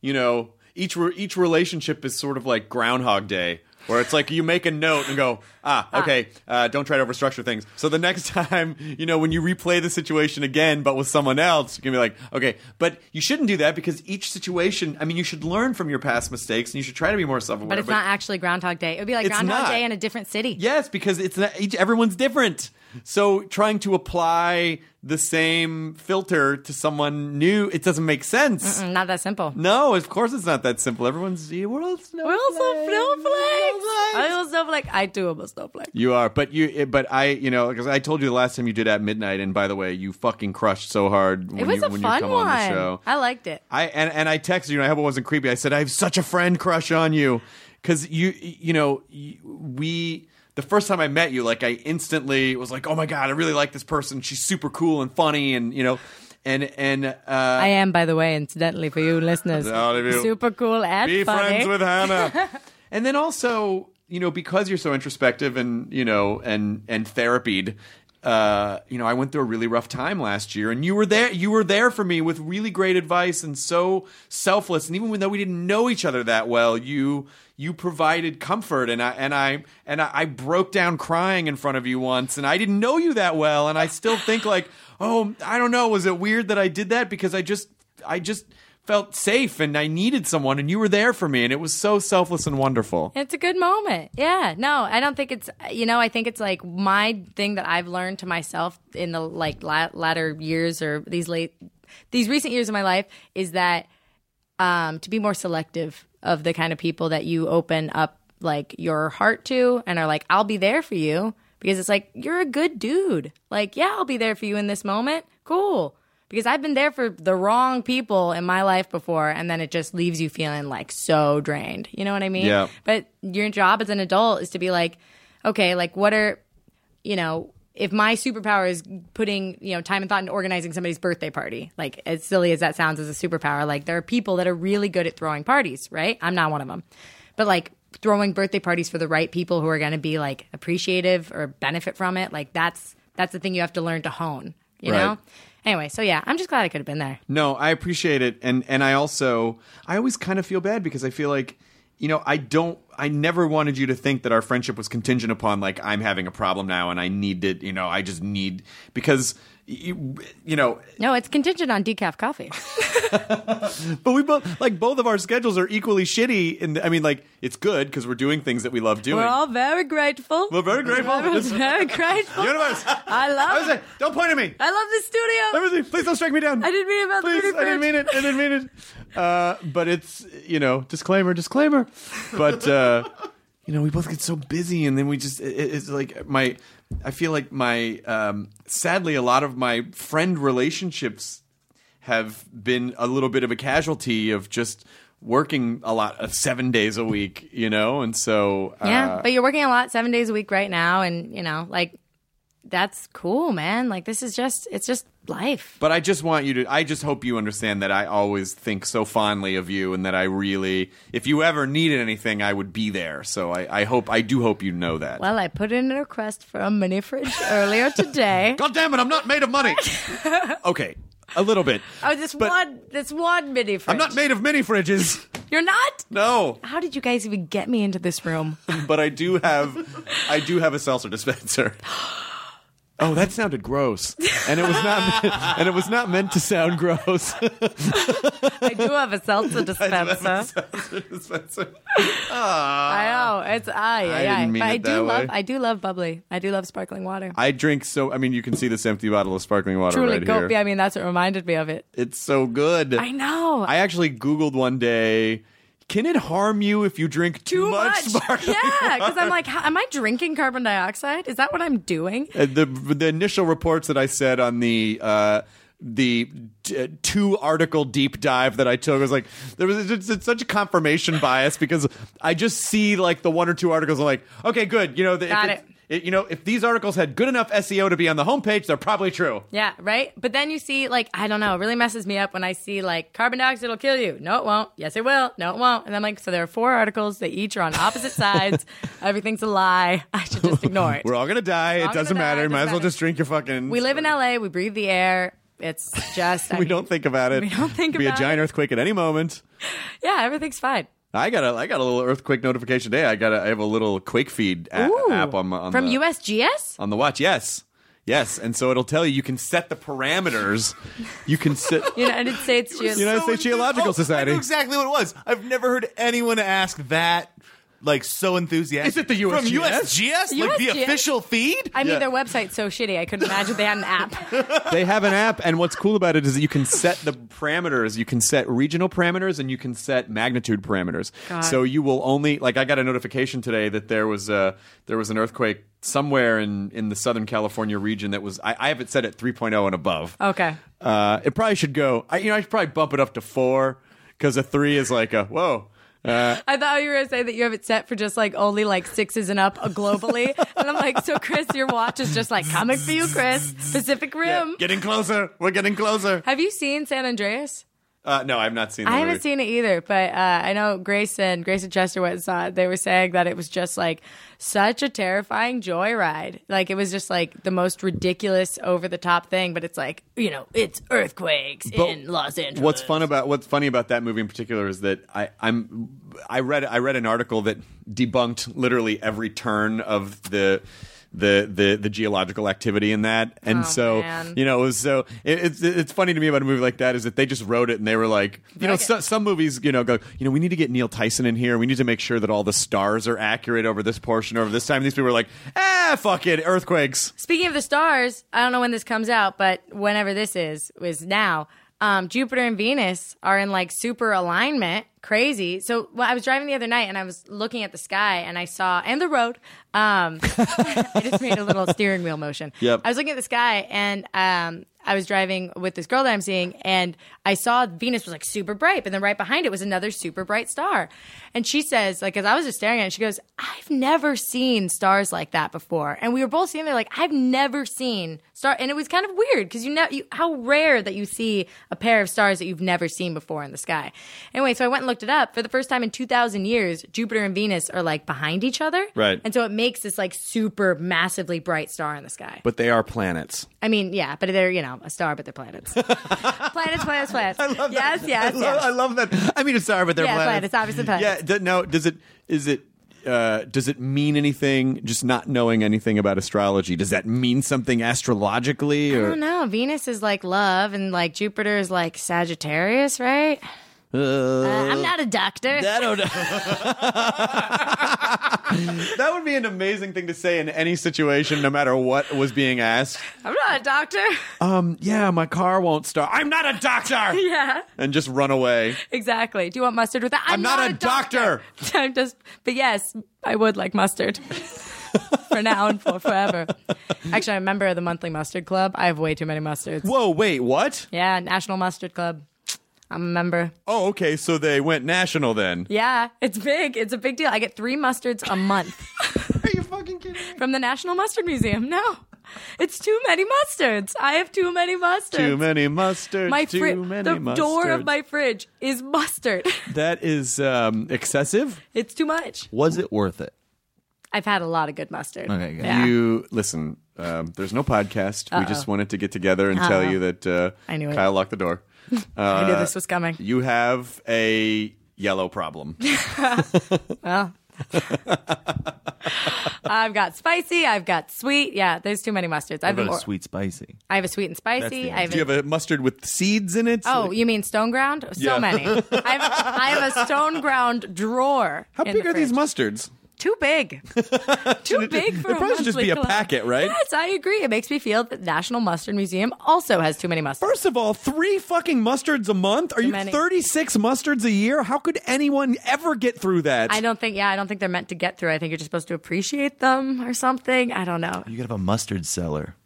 you know, each each relationship is sort of like Groundhog Day, where it's like you make a note and go, ah, okay, uh, don't try to overstructure things. So the next time, you know, when you replay the situation again, but with someone else, you can be like, okay, but you shouldn't do that because each situation, I mean, you should learn from your past mistakes and you should try to be more self aware. But it's not actually Groundhog Day. It would be like Groundhog not. Day in a different city. Yes, because it's not, each, everyone's different. So trying to apply the same filter to someone new, it doesn't make sense. Mm, Not that simple. No, of course it's not that simple. Everyone's we're all snowflakes. We're also snowflakes. I'm a snowflake. I too am a snowflake. You are, but you, but I, you know, because I told you the last time you did at midnight, and by the way, you fucking crushed so hard when It was you a when fun you come one. on the show. I liked it. I and, and I texted you, and I hope it wasn't creepy. I said I have such a friend crush on you because you you know we the first time I met you, like I instantly was like, oh my god, I really like this person. She's super cool and funny, and you know, and and uh, I am, by the way, incidentally, for you listeners, you. super cool and be funny. friends with Hannah. and then also, you know, because you're so introspective and you know and and therapied. Uh, you know, I went through a really rough time last year, and you were there. You were there for me with really great advice and so selfless. And even though we didn't know each other that well, you you provided comfort. And I and I and I, broke down crying in front of you once, and I didn't know you that well, and I still think like, oh, I don't know, was it weird that I did that because I just I just felt safe and I needed someone and you were there for me and it was so selfless and wonderful. It's a good moment. Yeah. No, I don't think it's, you know, I think it's like my thing that I've learned to myself in the like la- latter years or these late, these recent years of my life is that um, to be more selective of the kind of people that you open up like your heart to and are like, I'll be there for you because it's like, you're a good dude. Like, yeah, I'll be there for you in this moment. Cool. Because I've been there for the wrong people in my life before, and then it just leaves you feeling like so drained. You know what I mean? Yeah. But your job as an adult is to be like, okay, like what are, you know, if my superpower is putting, you know, time and thought into organizing somebody's birthday party, like as silly as that sounds as a superpower, like there are people that are really good at throwing parties, right? I'm not one of them. But like throwing birthday parties for the right people who are going to be like appreciative or benefit from it, like that's that's the thing you have to learn to hone, you Right. know? Anyway, so yeah, I'm just glad I could have been there. No, I appreciate it and and I also I always kind of feel bad because I feel like you know, I don't I never wanted you to think that our friendship was contingent upon like I'm having a problem now and I need to, you know, I just need because you, you know, No, it's contingent on decaf coffee. but we both like both of our schedules are equally shitty and I mean like it's good because we're doing things that we love doing. We're all very grateful. We're very grateful. We're very grateful. Universe. I love I was like, don't point at me. I love this studio. Let me see. Please don't strike me down. I didn't mean about Please, the mini I didn't mean it. I didn't mean it. Uh, but it's you know disclaimer, disclaimer. But uh, you know we both get so busy, and then we just it, it's like my. I feel like my um, sadly a lot of my friend relationships have been a little bit of a casualty of just working a lot of seven days a week, you know, and so uh, Yeah, but you're working a lot, seven days a week right now, and you know, like that's cool, man. Like this is just it's just life. But I just want you to. I just hope you understand that I always think so fondly of you, and that I really, if you ever needed anything, I would be there. So I, I hope, I do hope you know that. Well, I put in a request for a mini fridge earlier today. God damn it! I'm not made of money. okay, a little bit. Oh, this But- one, this one mini fridge. I'm not made of mini fridges. You're not? No, How did you guys even get me into this room? but I do have I do have a seltzer dispenser. Oh, that sounded gross, and it was not, and it was not meant to sound gross. I do have a seltzer dispenser. Seltzer dispenser. I know it's ah. I. I I, didn't mean but I do that love. way. I do love bubbly. I do love sparkling water. I drink so. I mean, you can see this empty bottle of sparkling water Truly, right here. Yeah, I mean that's what reminded me of it. It's so good. I know. I actually Googled one day. Can it harm you if you drink too, too much. sparkling yeah, because I'm like, how, am I drinking carbon dioxide? Is that what I'm doing? Uh, the the initial reports that I said on the uh, the t- two article deep dive that I took was like there was it's, it's such a confirmation bias because I just see like the one or two articles I'm like okay good you know the, Got if it. You know if these articles had good enough SEO to be on the homepage they're probably true. Yeah, right. But then you see, like, I don't know, it really messes me up when I see like carbon dioxide will kill you. No, it won't. Yes, it will. No, it won't. And I'm like, so there are four articles. They each are on opposite sides. Everything's a lie. I should just ignore it. We're all gonna die. all it doesn't die, matter. it Might as well just drink your fucking. We live in LA. We breathe the air. It's just I we mean, don't think about it. We don't think about it. Be a giant it. earthquake at any moment. Yeah, everything's fine. I got a I got a little earthquake notification today. I got a, I have a little quake feed a- Ooh. app on my on from the, USGS. on the watch. Yes, yes, and so it'll tell you you can set the parameters. You can set. United States Geos. United States oh, Geological Oh, Society. I knew exactly what it was. I've never heard anyone ask that like so enthusiastic. Is it the From USGS? USGS? Like the USGS? official feed? I mean, Yeah. their website's so shitty. I couldn't imagine they had an app. they have an app, and what's cool about it is that you can set the parameters. You can set regional parameters, and you can set magnitude parameters. God. So you will only like I got a notification today that there was a there was an earthquake somewhere in in the Southern California region that was I, I have it set at 3.0 and above. Okay. Uh, it probably should go. I, you know, I should probably bump it up to four because a three is like a whoa. Uh, I thought you were going to say that you have it set for just like only like sixes and up globally. and I'm like, so Chris, your watch is just like coming for you, Chris. Pacific Rim. getting closer. We're getting closer. Have you seen San Andreas? Uh, no, I've not seen. The I haven't seen it either, but uh, I know Grace and Grace and Chester went and saw it. They were saying that it was just like such a terrifying joyride. Like it was just like the most ridiculous, over the top thing. But it's like you know, it's earthquakes But in Los Angeles. What's fun about what's funny about that movie in particular is that I, I'm I read I read an article that debunked literally every turn of the. The, the the geological activity in that and Oh, so man. you know it was so it, it's it's funny to me about a movie like that is that they just wrote it and they were like you know so, some movies you know go you know we need to get Neil Tyson in here we need to make sure that all the stars are accurate over this portion over this time these people were like ah fuck it earthquakes Speaking of the stars, I don't know when this comes out, but whenever this is, is now. Um, Jupiter and Venus are in like super alignment. Crazy. So well, I was driving the other night and I was looking at the sky and I saw and the road. Um, I just made a little steering wheel motion. Yep. I was looking at the sky and um, I was driving with this girl that I'm seeing and I saw Venus was like super bright, but then right behind it was another super bright star. And she says, like, as I was just staring at it, she goes, I've never seen stars like that before. And we were both sitting there like, I've never seen star. And it was kind of weird because you know, you, how rare that you see a pair of stars that you've never seen before in the sky. Anyway, so I went and looked it up. For the first time in 2,000 years, Jupiter and Venus are like behind each other. Right. And so it makes this like super massively bright star in the sky. but they are planets I mean, yeah, but they're, you know, a star, but they're planets. planets, planets, planets. I love yes, Yes, I, yes, love, I love that. I mean, it's star, but they're Yeah, planets. planets, obviously planets. Yeah. D- now, does it? Is it? Uh, does it mean anything? Just not knowing anything about astrology, does that mean something astrologically? I don't know. Venus is like love, and like Jupiter is like Sagittarius, right? Uh, I'm not a doctor. I don't know. that would be an amazing thing to say in any situation, no matter what was being asked. I'm not a doctor. Um, yeah, my car won't start. I'm not a doctor. yeah, And just run away. exactly. Do you want mustard with that? I'm not a doctor. I'm just, but yes, I would like mustard. for now and for forever. Actually, I'm a member of the monthly mustard club. I have way too many mustards. Whoa, wait, what? Yeah, National Mustard Club. I'm a member. Oh, okay, so they went national then. Yeah, it's big. It's a big deal. I get three mustards a month Are you fucking kidding me? from the National Mustard Museum. No, it's too many mustards. I have too many mustards. Too many mustards. My too fri- many the mustards. door of my fridge is mustard. That is um, excessive. it's too much. Was it worth it? I've had a lot of good mustard. Okay, good. Yeah. You listen. Um, there's no podcast. We just wanted to get together and tell you that uh, I knew it. Kyle locked the door. I knew Uh, this was coming. You have a yellow problem. well, I've got spicy. I've got sweet. Yeah, there's too many mustards. I've I've got been a sweet spicy. I have a sweet and That's spicy. I have Do you have a mustard with seeds in it? Oh, you mean stone ground? So Yeah. many. I have, I have a stone ground drawer. How in big the are these fridge. mustards? Too big. Too big for It'd a probably should just be a packet, right? Yes, I agree. It makes me feel that the National Mustard Museum also has too many mustards. First of all, three fucking mustards a month? Are Too you many. 36 mustards a year? How could anyone ever get through that? I don't think. Yeah, I don't think they're meant to get through. I think you're just supposed to appreciate them or something. I don't know. You could have a mustard cellar,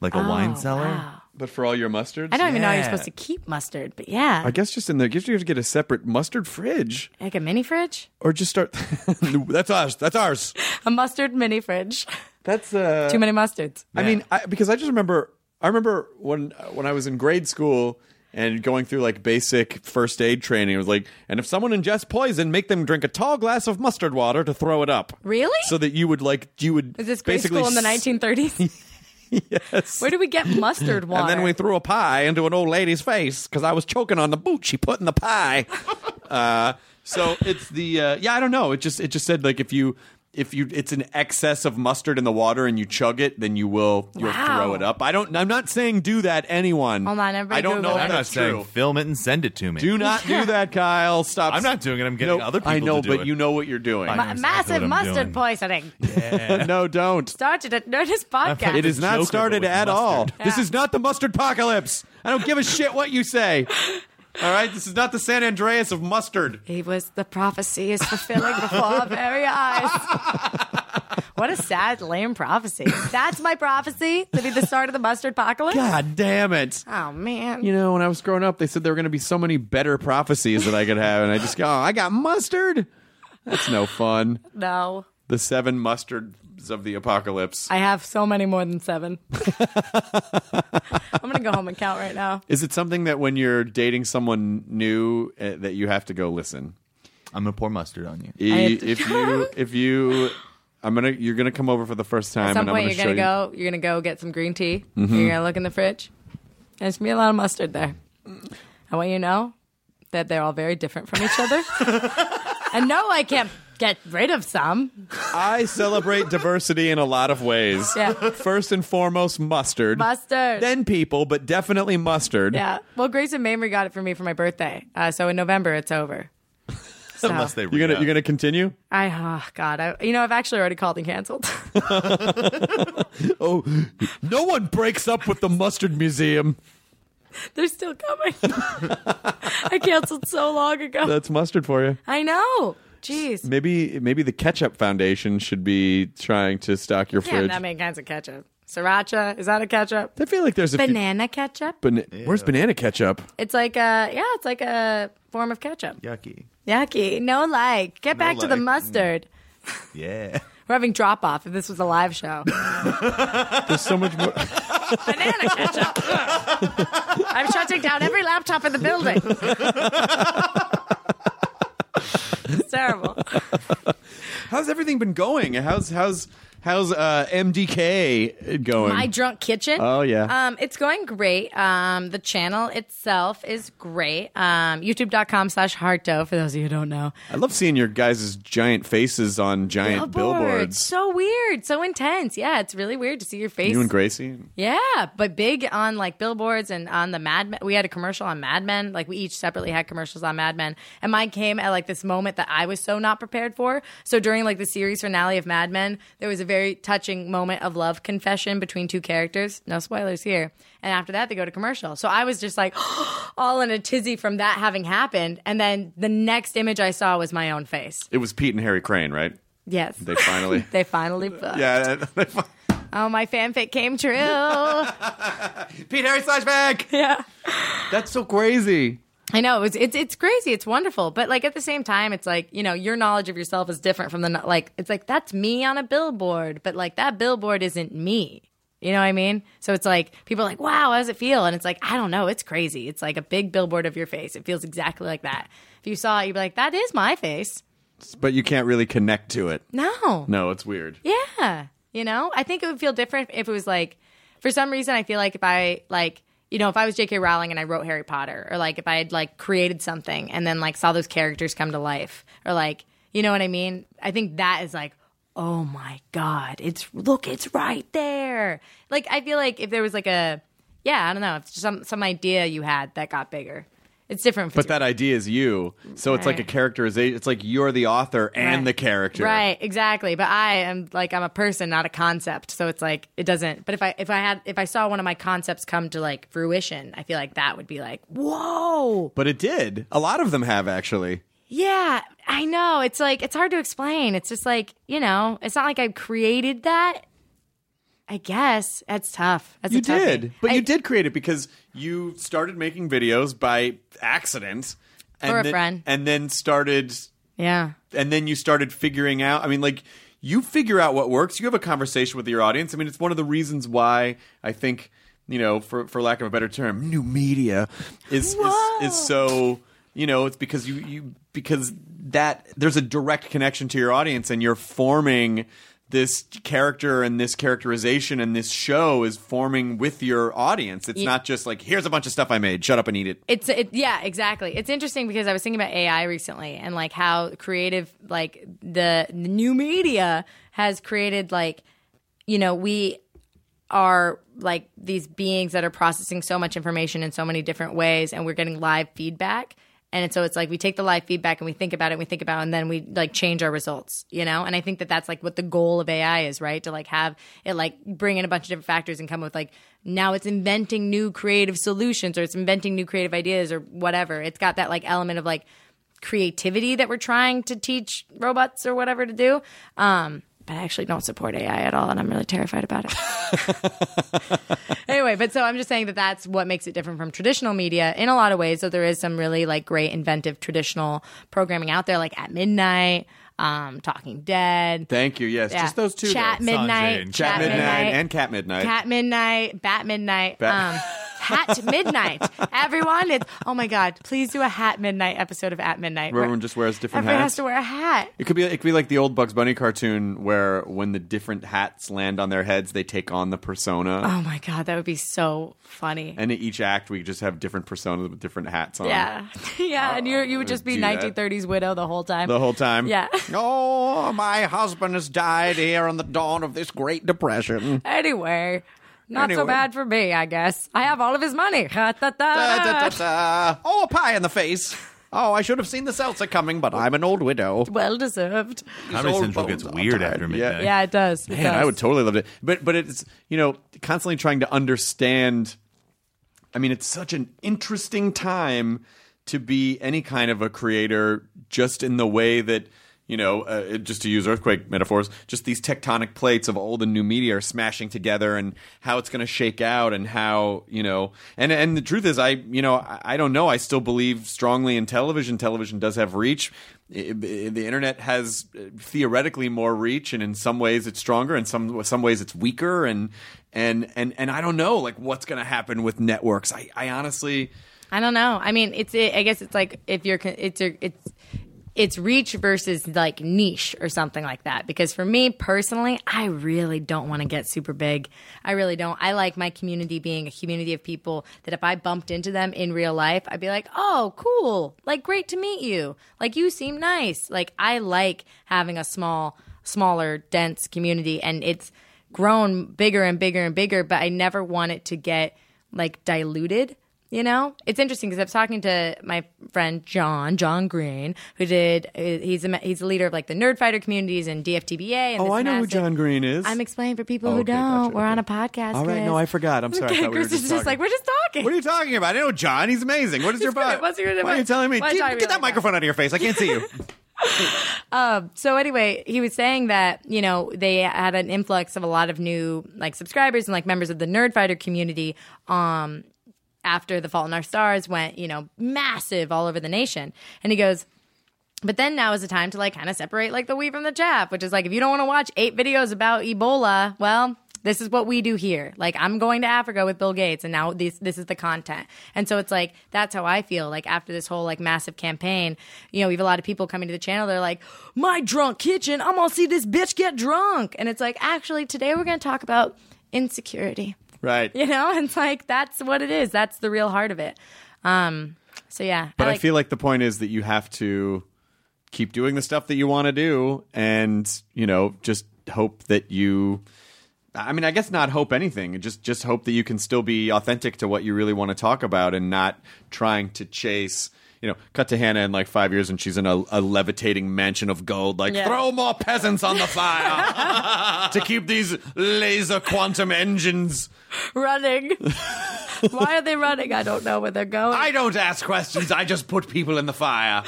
like a Oh, wine cellar. wow. But for all your mustards? I don't even know how you're Yeah. supposed to keep mustard, but yeah, I guess just in there, you have to get a separate mustard fridge. like a mini fridge, Or just start. That's ours. That's ours. a mustard mini fridge. That's uh. Too many mustards. I mean, I, because I just remember, I remember when when I was in grade school and going through like basic first aid training. It was like, and if someone ingests poison, make them drink a tall glass of mustard water to throw it up. Really? So that you would like you would Is this grade basically school in the s- 1930s? Yes. Where do we get mustard water? And then we threw a pie into an old lady's face because I was choking on the boot she put in the pie. uh, so it's the uh, yeah I don't know. It just it just said like if you if you it's an excess of mustard in the water and you chug it, then you will you'll Wow. throw it up. I don't. I'm not saying do that. Anyone. Hold on, everybody I don't know Google if. I'm not that's saying true. film it and send it to me. Do not do that, Kyle. Stop. I'm not doing it. I'm getting No, other people I know, to do but it. you know what you're doing. Ma- know exactly massive I'm mustard doing. poisoning no, don't. started at Nerdist podcast. It is not Joker, started but with at all. mustard. This Yeah. is not the mustard apocalypse. I don't give a shit what you say. All right, this is not the San Andreas of mustard. He was the prophecy is fulfilling before our very eyes. what a sad, lame prophecy. That's my prophecy to be the start of the mustard apocalypse. God damn it. Oh man. You know, when I was growing up, they said there were going to be so many better prophecies that I could have, and I just go, oh, I got mustard. That's no fun. no. The seven mustards of the apocalypse. I have so many more than seven. I'm gonna go home and count right now. Is it something that when you're dating someone new uh, that you have to go listen? I'm gonna pour mustard on you. I I- to- if you if you I'm gonna you're gonna come over for the first time At some and I'm point, gonna you're gonna go. You're gonna go get some green tea. Mhm. You're gonna look in the fridge. There's gonna be a lot of mustard there. I want you to know that they're all very different from each other. and no, I can't get rid of some. I celebrate diversity in a lot of ways. Yeah. First and foremost, mustard. Mustard. Then people, but definitely mustard. Yeah. Well, Grayson Mamrie got it for me for my birthday. Uh, so in November, it's over. So Unless they You're gonna you're gonna continue? I oh god, I, you know I've actually already called and canceled. Oh, no one breaks up with the mustard museum. They're still coming. I canceled so long ago. That's mustard for you. I know. Jeez. Maybe maybe the Ketchup Foundation should be trying to stock your Yeah, fridge. that many kinds of ketchup. Sriracha is that a ketchup? I feel like there's a few- Banana ketchup. Bana- Where's banana ketchup? It's like a yeah, it's like a form of ketchup. Yucky. Yucky. No like. Get No back to the like. Mm. mustard. Yeah. We're having drop off if this was a live show. There's so much more. Banana ketchup. I'm shutting down every laptop in the building. It's terrible. How's everything been going? How's how's how's uh, MDK going? My drunk kitchen. Oh, yeah. Um, it's going great. Um, the channel itself is great. Um, YouTube.com slash Harto for those of you who don't know. I love seeing your guys' giant faces on giant billboards. So weird, so intense. Yeah, it's really weird to see your face. You and Gracie. Yeah, but big on like billboards and on the Mad Men. We had a commercial on Mad Men. Like we each separately had commercials on Mad Men, and mine came at like this moment that I was so not prepared for. So during like the series finale of Mad Men, there was a very touching moment of love confession between two characters. No spoilers here. And after that, they go to commercial. So I was just like all in a tizzy from that having happened. And then the next image I saw was my own face. It was Pete and Harry Crane, right? Yes, They finally. they finally. booked. yeah. they fin- Oh, my fanfic came true. Pete Harry flashback. yeah. That's so crazy. I know it's it's it's crazy. It's wonderful, but like at the same time, it's like you know your knowledge of yourself is different from the like. It's like that's me on a billboard, but like that billboard isn't me. You know what I mean? So it's like people are like, "Wow, how does it feel?" And it's like I don't know. It's crazy. It's like a big billboard of your face. It feels exactly like that. If you saw it, you'd be like, "That is my face." But you can't really connect to it. No. No, it's weird. Yeah. You know, I think it would feel different if it was like, for some reason, I feel like if I like, you know, if I was J.K. Rowling and I wrote Harry Potter, or like if I had like created something and then like saw those characters come to life, or like, you know what I mean? I think that is like, oh my god, it's look, it's right there. Like I feel like if there was like a, yeah, I don't know, if some some idea you had that got bigger, it's different. But that idea is you. So it's like a Right. characterization. It's like you're the author and Right. the character. Right, exactly. But I am like I'm a person, not a concept. So it's like it doesn't. But if I if I had if I saw one of my concepts come to like fruition, I feel like that would be like whoa. But it did. A lot of them have actually. Yeah, I know. It's like it's hard to explain. It's just like you know, it's not like I created that. I guess that's tough. That's you did, but I- you did create it because you started making videos by accident, and For a then, friend. and then started, Yeah. and then you started figuring out. I mean, like you figure out what works. You have a conversation with your audience. I mean, it's one of the reasons why I think you know, for for lack of a better term, new media is is, is so. You know, it's because you you because that there's a direct connection to your audience, and you're forming this character and this characterization and this show is forming with your audience. It's Ye- not just like here's a bunch of stuff I made. Shut up and eat it. It's it, yeah, exactly. It's interesting because I was thinking about AI recently and like how creative like the, the new media has created like you know, we are like these beings that are processing so much information in so many different ways and we're getting live feedback. And so it's like we take the live feedback and we think about it, and we think about it, and then we like change our results, you know? And I think that that's like what the goal of AI is, right? To like have it like bring in a bunch of different factors and come with like now it's inventing new creative solutions or it's inventing new creative ideas or whatever. It's got that like element of like creativity that we're trying to teach robots or whatever to do. Um, but I actually don't support AI at all, and I'm really terrified about it. anyway, but so I'm just saying that that's what makes it different from traditional media in a lot of ways. So there is some really like great inventive traditional programming out there, like at midnight, um, Talking Dead. Thank you. Yes, Yeah. just those two. Chat though. midnight, Chat midnight, and cat midnight. Cat Midnight, Bat Midnight, Bat- um, Hat Midnight. Everyone, it's oh my god! Please do a Hat Midnight episode of At Midnight. Where everyone just wears different hats. Everyone hats. has to wear a hat. It could be it could be like the old Bugs Bunny cartoon where when the different hats land on their heads, they take on the persona. Oh my god, that would be so funny. And in each act, we just have different personas with different hats on. yeah, yeah, and you you would just be do that. 1930s widow the whole time. The whole time. Yeah. Oh, my husband has died here on the dawn of this Great Depression. Anyway, not so bad for me, I guess. I have all of his money. Ha, da, da, Da, da, da, da. da. Oh, a pie in the face. Oh, I should have seen the seltzer coming, but I'm an old widow. Well deserved. Comedy old Central gets weird tired. after Yeah. midnight. Yeah, it does. It Man, does. I would totally love it. But but it's you know constantly trying to understand. I mean, it's such an interesting time to be any kind of a creator, just in the way that you know, uh, just to use earthquake metaphors, just these tectonic plates of old and new media are smashing together, and how it's going to shake out, and how you know, and and the truth is, I you know, I, I don't know. I still believe strongly in television. Television does have reach. I- I- the internet has uh, theoretically more reach, and in some ways it's stronger, and some some ways it's weaker, and and and and I don't know, like what's going to happen with networks. I I honestly. I don't know. I mean, it's. I guess it's like if you're. It's. a- It's. It's reach versus like niche or something like that. Because for me personally, I really don't want to get super big. I really don't. I like my community being a community of people that if I bumped into them in real life, I'd be like, oh, cool. Like, great to meet you. Like, you seem nice. Like, I like having a small, smaller, dense community. And it's grown bigger and bigger and bigger, but I never want it to get like diluted. You know, it's interesting because I was talking to my friend John, John Green, who did. uh, He's a he's a leader of like the nerd fighter communities and DFTBA. And Oh, I know who John Green is. I'm explaining for people Oh, who okay, don't. gotcha, We're okay. on a podcast. All right, Chris. no, I forgot. I'm sorry. I Okay, thought we were Chris is just just like we're just talking. What are you talking about? I know John. He's amazing. What is your He's butt? What's your- Why are you telling me? why you Get, talking get about that that? microphone out of your face. I can't see you. so anyway, he was saying that you know they had an influx of a lot of new like subscribers and like members of the Nerd Fighter community. Um, after the Fault in Our Stars went, you know, massive all over the nation, and he goes. But then now is the time to like kind of separate like the wheat from the chaff, which is like if you don't want to watch eight videos about Ebola, well, this is what we do here. Like I'm going to Africa with Bill Gates and now this this is the content. And so it's like that's how I feel like after this whole like massive campaign, you know, we have a lot of people coming to the channel they're like, "My drunk kitchen, I'm to see this bitch get drunk." And it's like, "Actually, today we're to talk about insecurity." Right. You know, and it's like that's what it is. That's the real heart of it. Um, so yeah, But I, like, feel like the point is that you have to keep doing the stuff that you want to do and, you know, just hope that you I mean, I guess not hope anything. Just just hope that you can still be authentic to what you really want to talk about and not trying to chase you know, cut to Hannah in like five years and she's in a, a levitating mansion of gold. Like, Yeah. throw more peasants on the fire to keep these laser quantum engines. running. Why are they running? I don't know where they're going. I don't ask questions. I just put people in the fire.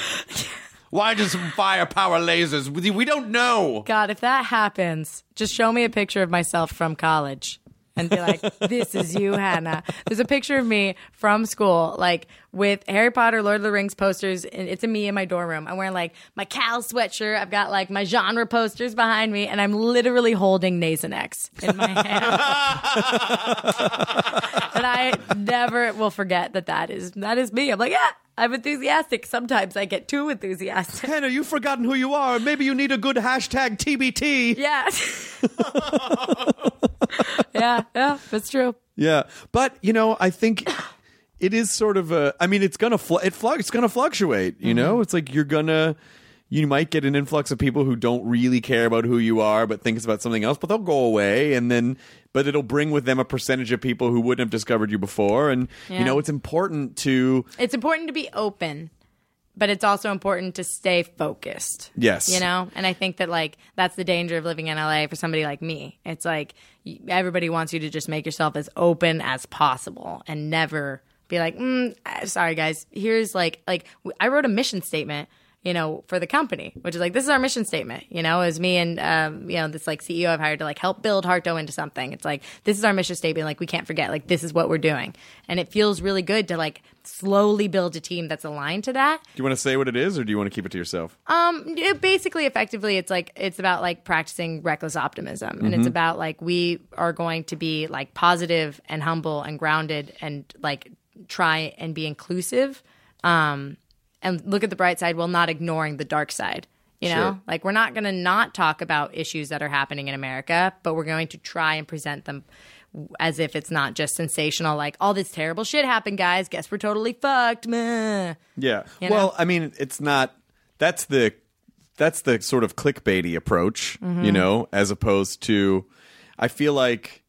Why does fire power lasers? We we don't know. God, if that happens, just show me a picture of myself from college and be like, this is you, Hannah. There's a picture of me from school, like with Harry Potter, Lord of the Rings posters. And it's a me in my dorm room. I'm wearing like my Cal sweatshirt. I've got like my genre posters behind me, and I'm literally holding Nasonex in my hand. and I never will forget that that is that is me. I'm like, yeah, I'm enthusiastic. Sometimes I get too enthusiastic. Hannah, you've forgotten who you are. Maybe you need a good hashtag TBT. Yeah. yeah, yeah, that's true. Yeah, but you know, I think it is sort of a. I mean, it's gonna fl- it it's gonna fluctuate. You know, mm-hmm. it's like you're gonna. You might get an influx of people who don't really care about who you are, but think it's about something else. But they'll go away, and then, but it'll bring with them a percentage of people who wouldn't have discovered you before. And you know, it's important to It's important to be open, but it's also important to stay focused. Yes. You know? And I think that, like, that's the danger of living in LA for somebody like me. It's like everybody wants you to just make yourself as open as possible and never be like, mm, sorry, guys, here's like, like, I wrote a mission statement. You know, for the company, which is like this is our mission statement. You know, as me and um, you know this like CEO I've hired to like help build Harto into something. It's like this is our mission statement. Like we can't forget. Like this is what we're doing, and it feels really good to like slowly build a team that's aligned to that. Do you want to say what it is, or do you want to keep it to yourself? Um, it basically, effectively, it's like it's about like practicing reckless optimism, and it's about like we are going to be like positive and humble and grounded, and like try and be inclusive, um, and look at the bright side while not ignoring the dark side. You know, Sure. like we're not going to not talk about issues that are happening in America, but we're going to try and present them as if it's not just sensational. Like all this terrible shit happened, guys. Guess we're totally fucked. Meh. Yeah. You know? Well, I mean, it's not. That's the that's the sort of clickbaity approach, Mm-hmm. you know, as opposed to. I feel like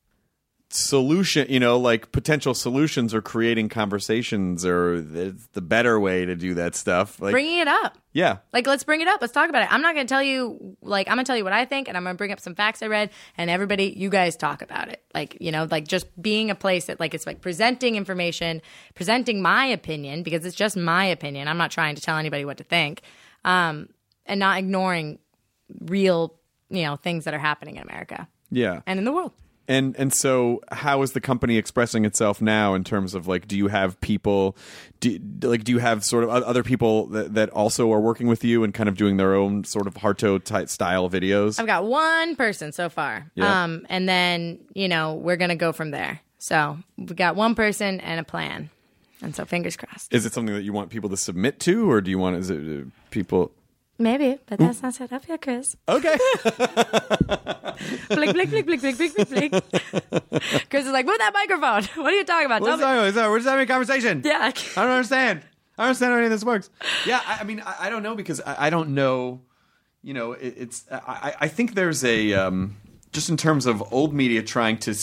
solution, you know, like potential solutions or creating conversations or the, the better way to do that stuff. Like, Bringing it up. yeah, Like, let's bring it up. Let's talk about it. I'm not going to tell you, like, I'm going to tell you what I think, and I'm going to bring up some facts I read, and everybody, you guys talk about it. Like, you know, like just being a place that, like, it's like presenting information, presenting my opinion, because it's just my opinion. I'm not trying to tell anybody what to think, um, and not ignoring real, you know, things that are happening in America yeah. and in the world. And and so, how is the company expressing itself now in terms of like, do you have people, do, like, do you have sort of other people that, that also are working with you and kind of doing their own sort of Harto type style videos? I've got one person so far. Yeah. Um, and then, you know, we're going to go from there. So we got one person and a plan. And so fingers crossed. Is it something that you want people to submit to, or do you want is it uh, people? Maybe, but hmm? that's not set up yet, Chris. Okay. blink, blink, blink, blink, blink, blink, blink. Chris is like, move that microphone. What are you talking about? What's that, sorry. We're just having a conversation. Yeah. I don't understand. I don't understand how any of this works. Yeah, I, I mean, I, I, don't know because I, I don't know. You know, it, it's I, I think there's a um, just in terms of old media trying to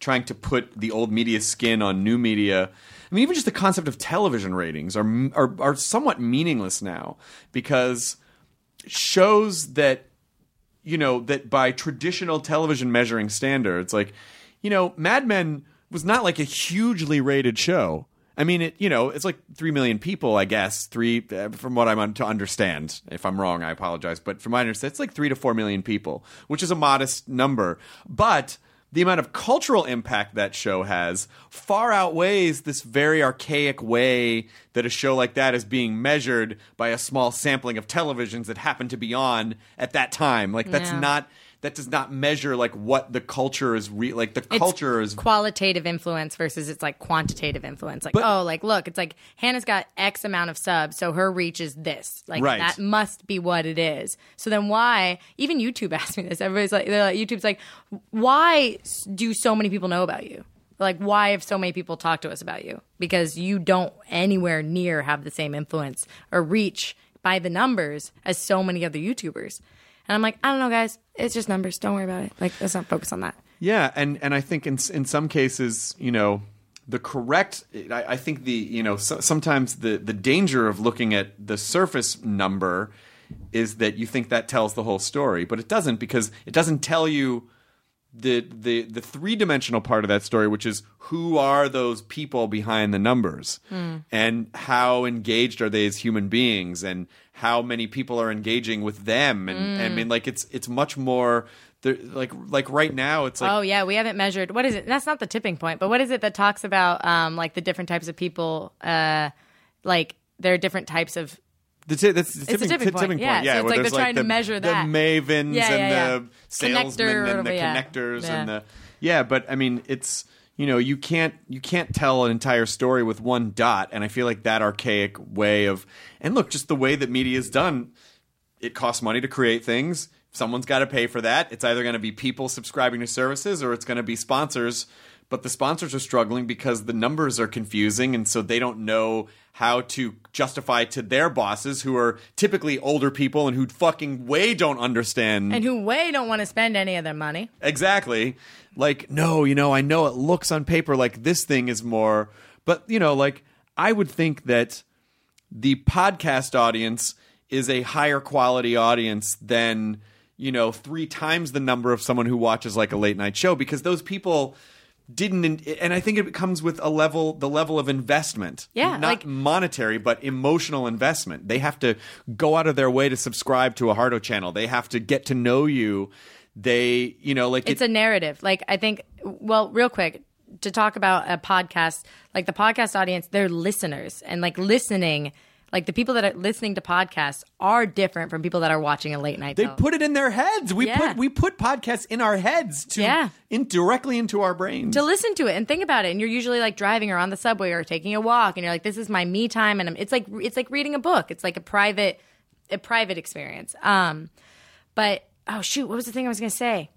trying to put the old media skin on new media. I mean, even just the concept of television ratings are are, are somewhat meaningless now because shows that you know that by traditional television measuring standards like you know mad men was not like a hugely rated show. I mean it you know it's like 3 million people i guess. 3 uh, from what i'm to understand. If i'm wrong i apologize. But from my understanding it's like 3 to 4 million people which is a modest number. But the amount of cultural impact that show has far outweighs this very archaic way that a show like that is being measured by a small sampling of televisions that happen to be on at that time. Like that's Yeah. not that does not measure like what the culture is re- like the culture is qualitative influence versus it's like quantitative influence. Like, But- oh, like look, it's like Hannah's got X amount of subs, so her reach is this. Like Right. that must be what it is. So then why? Even YouTube asked me this. Everybody's like, they're like, YouTube's like, why do so many people know about you? Like, why have so many people talked to us about you? Because you don't anywhere near have the same influence or reach by the numbers as so many other YouTubers. And I'm like, I don't know, guys. It's just numbers. Don't worry about it. Like, let's not focus on that. Yeah, and and I think in in some cases, you know, the correct. I, I think the you know so, sometimes the the danger of looking at the surface number is that you think that tells the whole story, but it doesn't because it doesn't tell you the the the three dimensional part of that story, which is who are those people behind the numbers, hmm. and how engaged are they as human beings, and how many people are engaging with them, and I mean, like it's it's much more. there- Like like right now, it's like oh yeah, we haven't measured. What is it? That's not the tipping point, but what is it that talks about um, like the different types of people? Uh, like there are different types of The t- that's the It's a tipping, tipping point, yeah. So it's like they're trying to the, measure the mavens Yeah, and yeah, yeah. the salesmen Connector and the yeah. connectors Yeah. and the yeah. But I mean, it's you know you can't you can't tell an entire story with one dot, and I feel like that archaic way of and look, just the way that media is done, it costs money to create things. Someone's got to pay for that. It's either going to be people subscribing to services or it's going to be sponsors. But the sponsors are struggling because the numbers are confusing, and so they don't know how to justify to their bosses, who are typically older people and who fucking way don't understand and who way don't want to spend any of their money. Exactly. Like, no, you know, I know it looks on paper like this thing is more, but, you know, like, I would think that the podcast audience is a higher quality audience than, you know, three times the number of someone who watches like a late night show because those people didn't and i think it comes with a level the level of investment Yeah, not like- monetary but emotional investment they have to go out of their way to subscribe to a Harto channel they have to get to know you they you know like It's it- a narrative. Like I think, well, real quick to talk about a podcast. Like the podcast audience, they're listeners, and like listening. Like the people that are listening to podcasts are different from people that are watching a late night. they tele- put it in their heads we Yeah. put we put podcasts in our heads to Yeah. in directly into our brains to listen to it and think about it. And you're usually like driving or on the subway or taking a walk, and you're like, "This is my me time," and I'm, it's like it's like reading a book. It's like a private a private experience. Um, but oh shoot, what was the thing I was gonna say?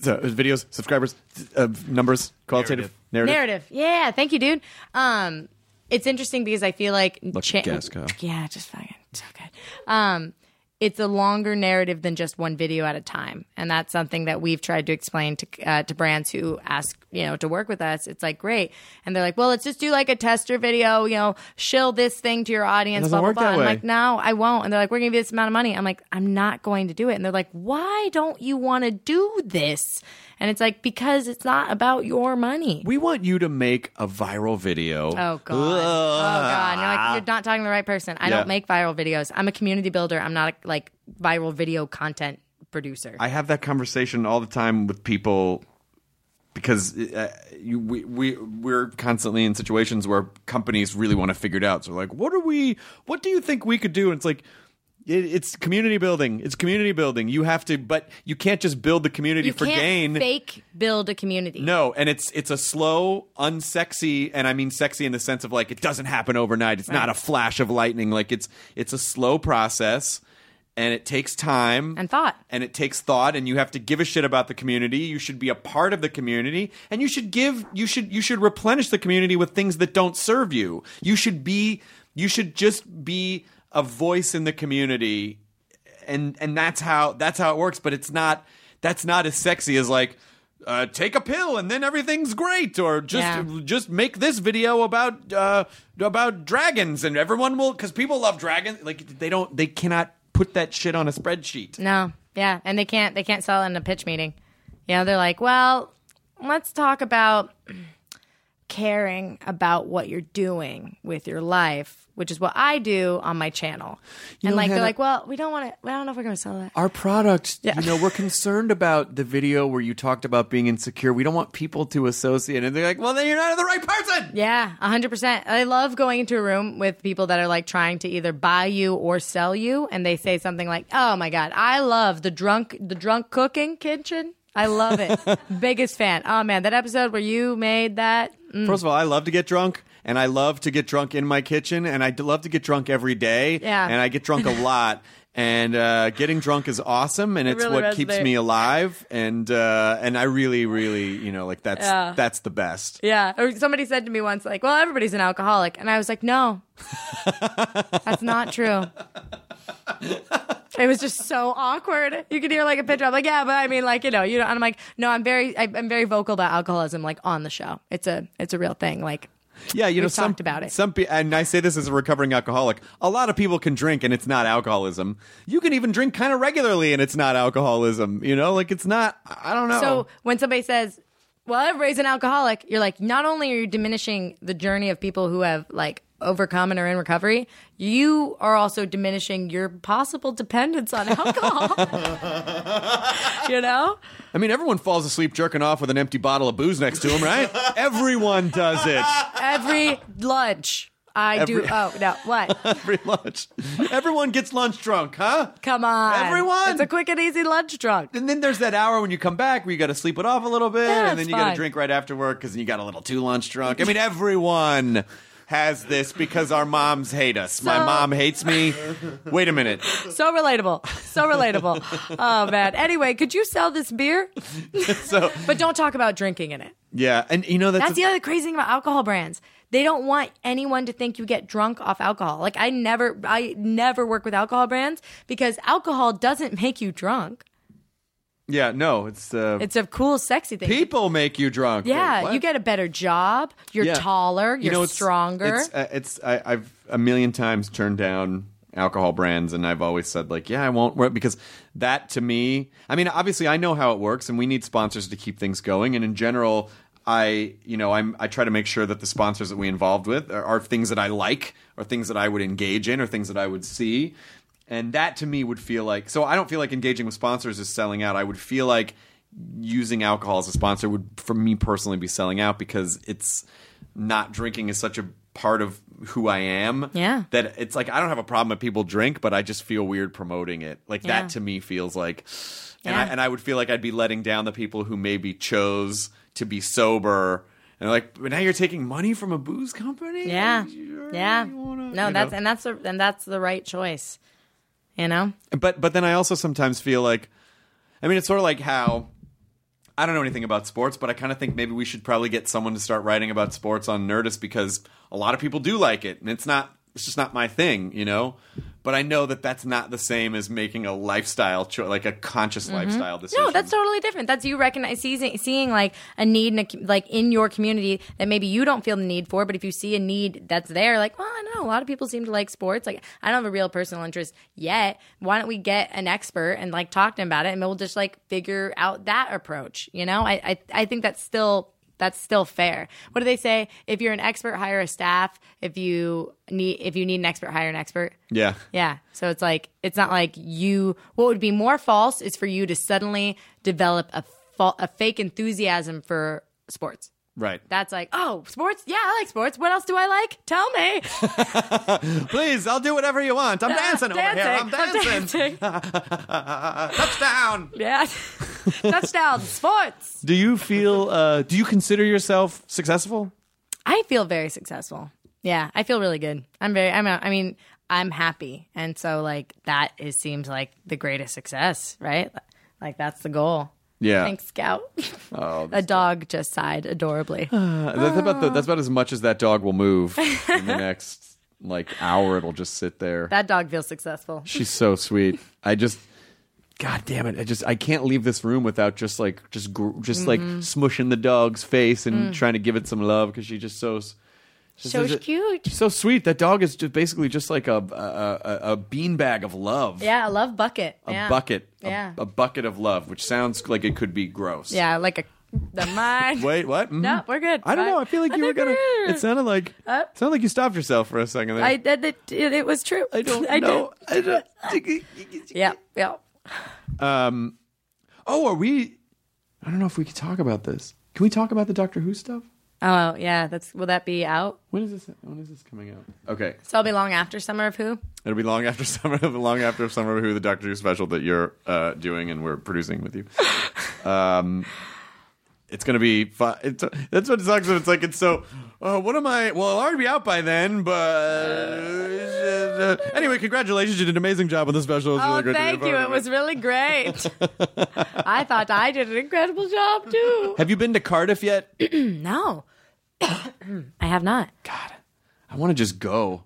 so, uh, videos subscribers uh, numbers qualitative narrative, Narrative. Yeah, thank you, dude. Um, it's interesting because I feel like guess, Kyle. Yeah, just fucking so good. Um, it's a longer narrative than just one video at a time, and that's something that we've tried to explain to uh, to brands who ask you know to work with us. It's like great, and they're like, well, let's just do like a tester video, you know, shill this thing to your audience. Blah blah blah. I'm way. like, no, I won't. And they're like, we're gonna give you this amount of money. I'm like, I'm not going to do it. And they're like, why don't you want to do this? And it's like because it's not about your money. we want you to make a viral video Oh god. Oh god. You're like you're not talking to the right person. I Yeah. don't make viral videos. I'm a community builder. I'm not a like viral video content producer. I have that conversation all the time with people because uh, you, we we we're constantly in situations where companies really want to figure it out. So like, what are we? What do you think we could do? And it's like. It, it's community building. It's community building. You have to, but you can't just build the community you for can't gain. fake build a community. No, and it's it's a slow, unsexy, and I mean sexy in the sense of like it doesn't happen overnight. It's not a flash of lightning. Like it's it's a slow process, and it takes time And thought. and it takes thought, and you have to give a shit about the community. You should be a part of the community, and you should give you should you should replenish the community with things that don't serve you. You should be you should just be a voice in the community and and that's how that's how it works but it's not that's not as sexy as like uh, take a pill and then everything's great or just Yeah. just make this video about uh, about dragons and everyone will because people love dragons like they don't they cannot put that shit on a spreadsheet No. Yeah, and they can't they can't sell it in a pitch meeting. You know, they're like, "Well, let's talk about caring about what you're doing with your life, which is what I do on my channel." and know, like they're like, "Well, we don't want to I don't know if we're going to sell that." our product you know we're concerned about the video where you talked about being insecure we don't want people to associate and they're like well then you're not the right person Yeah, a hundred percent. I love going into a room with people that are like trying to either buy you or sell you, and they say something like, "Oh my god, I love the drunk, the drunk cooking kitchen. I love it. Biggest fan. Oh man, that episode where you made that. mm, First of all, I love to get drunk, and I love to get drunk in my kitchen, and I love to get drunk every day. Yeah. And I get drunk a lot. And uh, getting drunk is awesome, and it's really what keeps me alive. And uh, and I really, really, you know, like that's Yeah. that's the best. Yeah. Or somebody said to me once, like, well, everybody's an alcoholic. And I was like, no, that's not true. It was just so awkward. You could hear like a picture. I'm like, yeah, but I mean, like, you know, you know. And I'm like, no, I'm very, I, I'm very vocal about alcoholism, like on the show. It's a, it's a real thing. Like, Yeah, you know, We've some, talked about it. Some, and I say this as a recovering alcoholic. A lot of people can drink, and it's not alcoholism. You can even drink kind of regularly, and it's not alcoholism. You know, like it's not. I don't know. So when somebody says, "Well, everybody's an alcoholic," you're like, not only are you diminishing the journey of people who have like overcome and are in recovery, you are also diminishing your possible dependence on alcohol. you know? I mean, everyone falls asleep jerking off with an empty bottle of booze next to him, right? everyone does it. Every lunch. I do. Oh no! What? Every lunch. Everyone gets lunch drunk, huh? Come on, Everyone! It's a quick and easy lunch drunk. And then there's that hour when you come back where you got to sleep it off a little bit, Yeah, and then you got to drink right after work because you got a little too lunch drunk. I mean, everyone has this because our moms hate us. My mom hates me. Wait a minute. So relatable. So relatable. oh man. Anyway, could you sell this beer? So But don't talk about drinking in it. yeah, and you know that's, That's the other crazy thing about alcohol brands. They don't want anyone to think you get drunk off alcohol. Like I never I never work with alcohol brands because alcohol doesn't make you drunk. Yeah. No, it's uh, It's a cool sexy thing. people make you drunk. yeah, Wait, you get a better job, you're Yeah. taller, you're You know, it's- stronger. It's, uh, it's I, I've a million times turned down alcohol brands, and I've always said like, yeah, I won't work because that to me. I mean, obviously, I know how it works, and we need sponsors to keep things going. And in general, I you know I'm I try to make sure that the sponsors that we involved with are, are things that I like, or things that I would engage in, or things that I would see. And that to me would feel like so I don't feel like engaging with sponsors is selling out. I would feel like using alcohol as a sponsor would for me personally be selling out because it's not drinking is such a part of who I am. Yeah. That it's like I don't have a problem if people drink, but I just feel weird promoting it. Like Yeah. that to me feels like and Yeah. I and I would feel like I'd be letting down the people who maybe chose to be sober. And like, but now you're taking money from a booze company? yeah. Yeah. wanna- no, that's know? and that's the and that's the right choice. You know? But but then I also sometimes feel like, I mean, it's sort of like how I don't know anything about sports, but I kind of think maybe we should probably get someone to start writing about sports on Nerdist because a lot of people do like it, and it's not. It's just not my thing, you know. But I know that that's not the same as making a lifestyle, choice, like a conscious lifestyle decision. Mm-hmm. No, that's totally different. That's you recognize seeing, seeing like a need in a, like in your community that maybe you don't feel the need for, but if you see a need that's there, like, well, I don't know, a lot of people seem to like sports. Like, I don't have a real personal interest yet. Why don't we get an expert and like talk to him about it, and we'll just like figure out that approach. You know, I I, I think that's still. That's still fair. What do they say? If you're an expert, hire a staff. If you need if you need an expert, hire an expert. yeah. Yeah. So it's like it's not like you. What would be more false is for you to suddenly develop a fa- a fake enthusiasm for sports. Right. That's like, oh, sports. Yeah, I like sports. What else do I like? Tell me. Please, I'll do whatever you want. I'm dancing over here. I'm dancing. dancing. Touchdown. yeah. Touchdown. Sports. Do you feel? Uh, do you consider yourself successful? I feel very successful. Yeah, I feel really good. I'm very. I'm. I mean, I'm happy, and so like that is seems like the greatest success, right? Like that's the goal. Yeah. Thanks, Scout. Oh, a dog just sighed adorably. That's about the, that's about as much as that dog will move in the next like hour. It'll just sit there. that dog feels successful. She's so sweet. I just, God damn it! I just I can't leave this room without just like just gr- just like Mm-hmm. smushing the dog's face and Mm. trying to give it some love because she just so. So cute. So sweet. That dog is just basically just like a a, a, a beanbag of love. Yeah, I love bucket. A yeah. bucket. Yeah. a bucket of love, which sounds like it could be gross. Yeah, like a the mind. Wait, what? Mhm. No, we're good. I don't know. I feel like you were gonna. we're. It sounded like. Uh, it sounded like you stopped yourself for a second there. I did it. It, it was true. I don't I know. I don't. Yeah, yeah. Um. Oh, are we? I don't know if we could talk about this. Can we talk about the Doctor Who stuff? Oh, yeah. That's will that be out? When is this? When is this coming out? Okay, So I'll be long after Summer of Who. it'll be long after summer. long after summer of Who, the Doctor Who special that you're uh, doing and we're producing with you. Um. It's gonna be fun. It's, that's what sucks. It's like it's so. Uh, what am I? Well, I'll already be out by then, but Uh, anyway, congratulations! You did an amazing job on the special. It Oh, really great to be a thank you. It was really great. I thought I did an incredible job too. Have you been to Cardiff yet? No, I have not. God, I want to just go.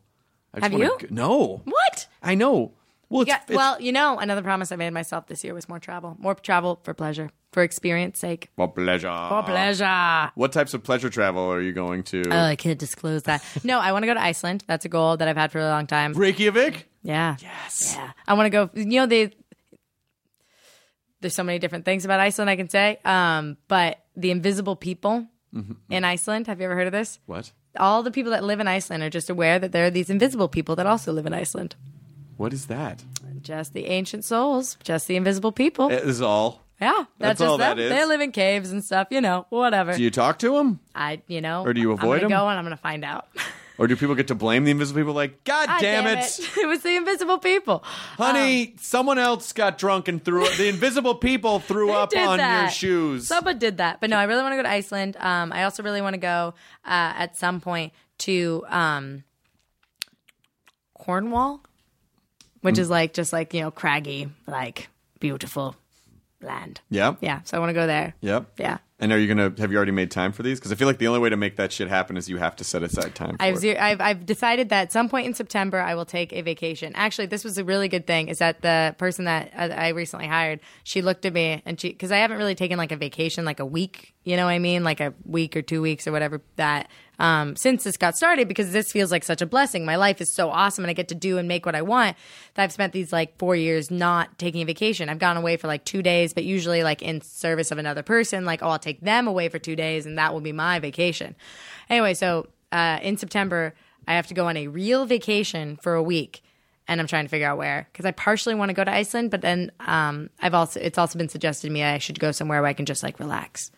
I just Have wanna you? go- No, What? I know. Well, it's, Yeah, it's well, you know, another promise I made myself this year was more travel. More travel for pleasure, for experience sake. for pleasure. For pleasure. What types of pleasure travel are you going to? Oh, I can't disclose that. No, I want to go to Iceland. That's a goal that I've had for a long time. Reykjavik. Yeah. Yes. Yeah. I want to go. You know, they. There's so many different things about Iceland I can say. Um, but the invisible people Mm-hmm. in Iceland. Have you ever heard of this? What? All the people that live in Iceland are just aware that there are these invisible people that also live in Iceland. What is that? Just the ancient souls. Just the invisible people. It is all. yeah, That's that's, just all them. that is? They live in caves and stuff. You know, whatever. Do you talk to them, I, you know, Or do you avoid I'm 'em? gonna go and I'm gonna find out. or do people get to blame the invisible people? Like, God Ah, damn, it, it was the invisible people. honey! someone else got drunk and threw. The invisible people threw up on your shoes. Someone did that, but no, I really want to go to Iceland. Um, I also really want to go uh, at some point to um, Cornwall, which is like just like you know craggy, like beautiful land. Yep. Yeah, so I want to go there. Yep. Yeah. And are you gonna? Have you already made time for these? Because I feel like the only way to make that shit happen is you have to set aside time. For I've, zero, I've I've decided that at some point in September I will take a vacation. Actually, this was a really good thing. Is that the person that I I recently hired? She looked at me and she because I haven't really taken like a vacation like a week. You know what I mean? Like a week or two weeks or whatever that. Um, since this got started, because this feels like such a blessing. My life is so awesome, and I get to do and make what I want. That I've spent these like four years not taking a vacation. I've gone away for like two days, but usually like in service of another person. Like, oh, I'll take them away for two days, and that will be my vacation. Anyway, so uh, in September, I have to go on a real vacation for a week, and I'm trying to figure out where because I partially want to go to Iceland, but then um, I've also it's also been suggested to me I should go somewhere where I can just like relax.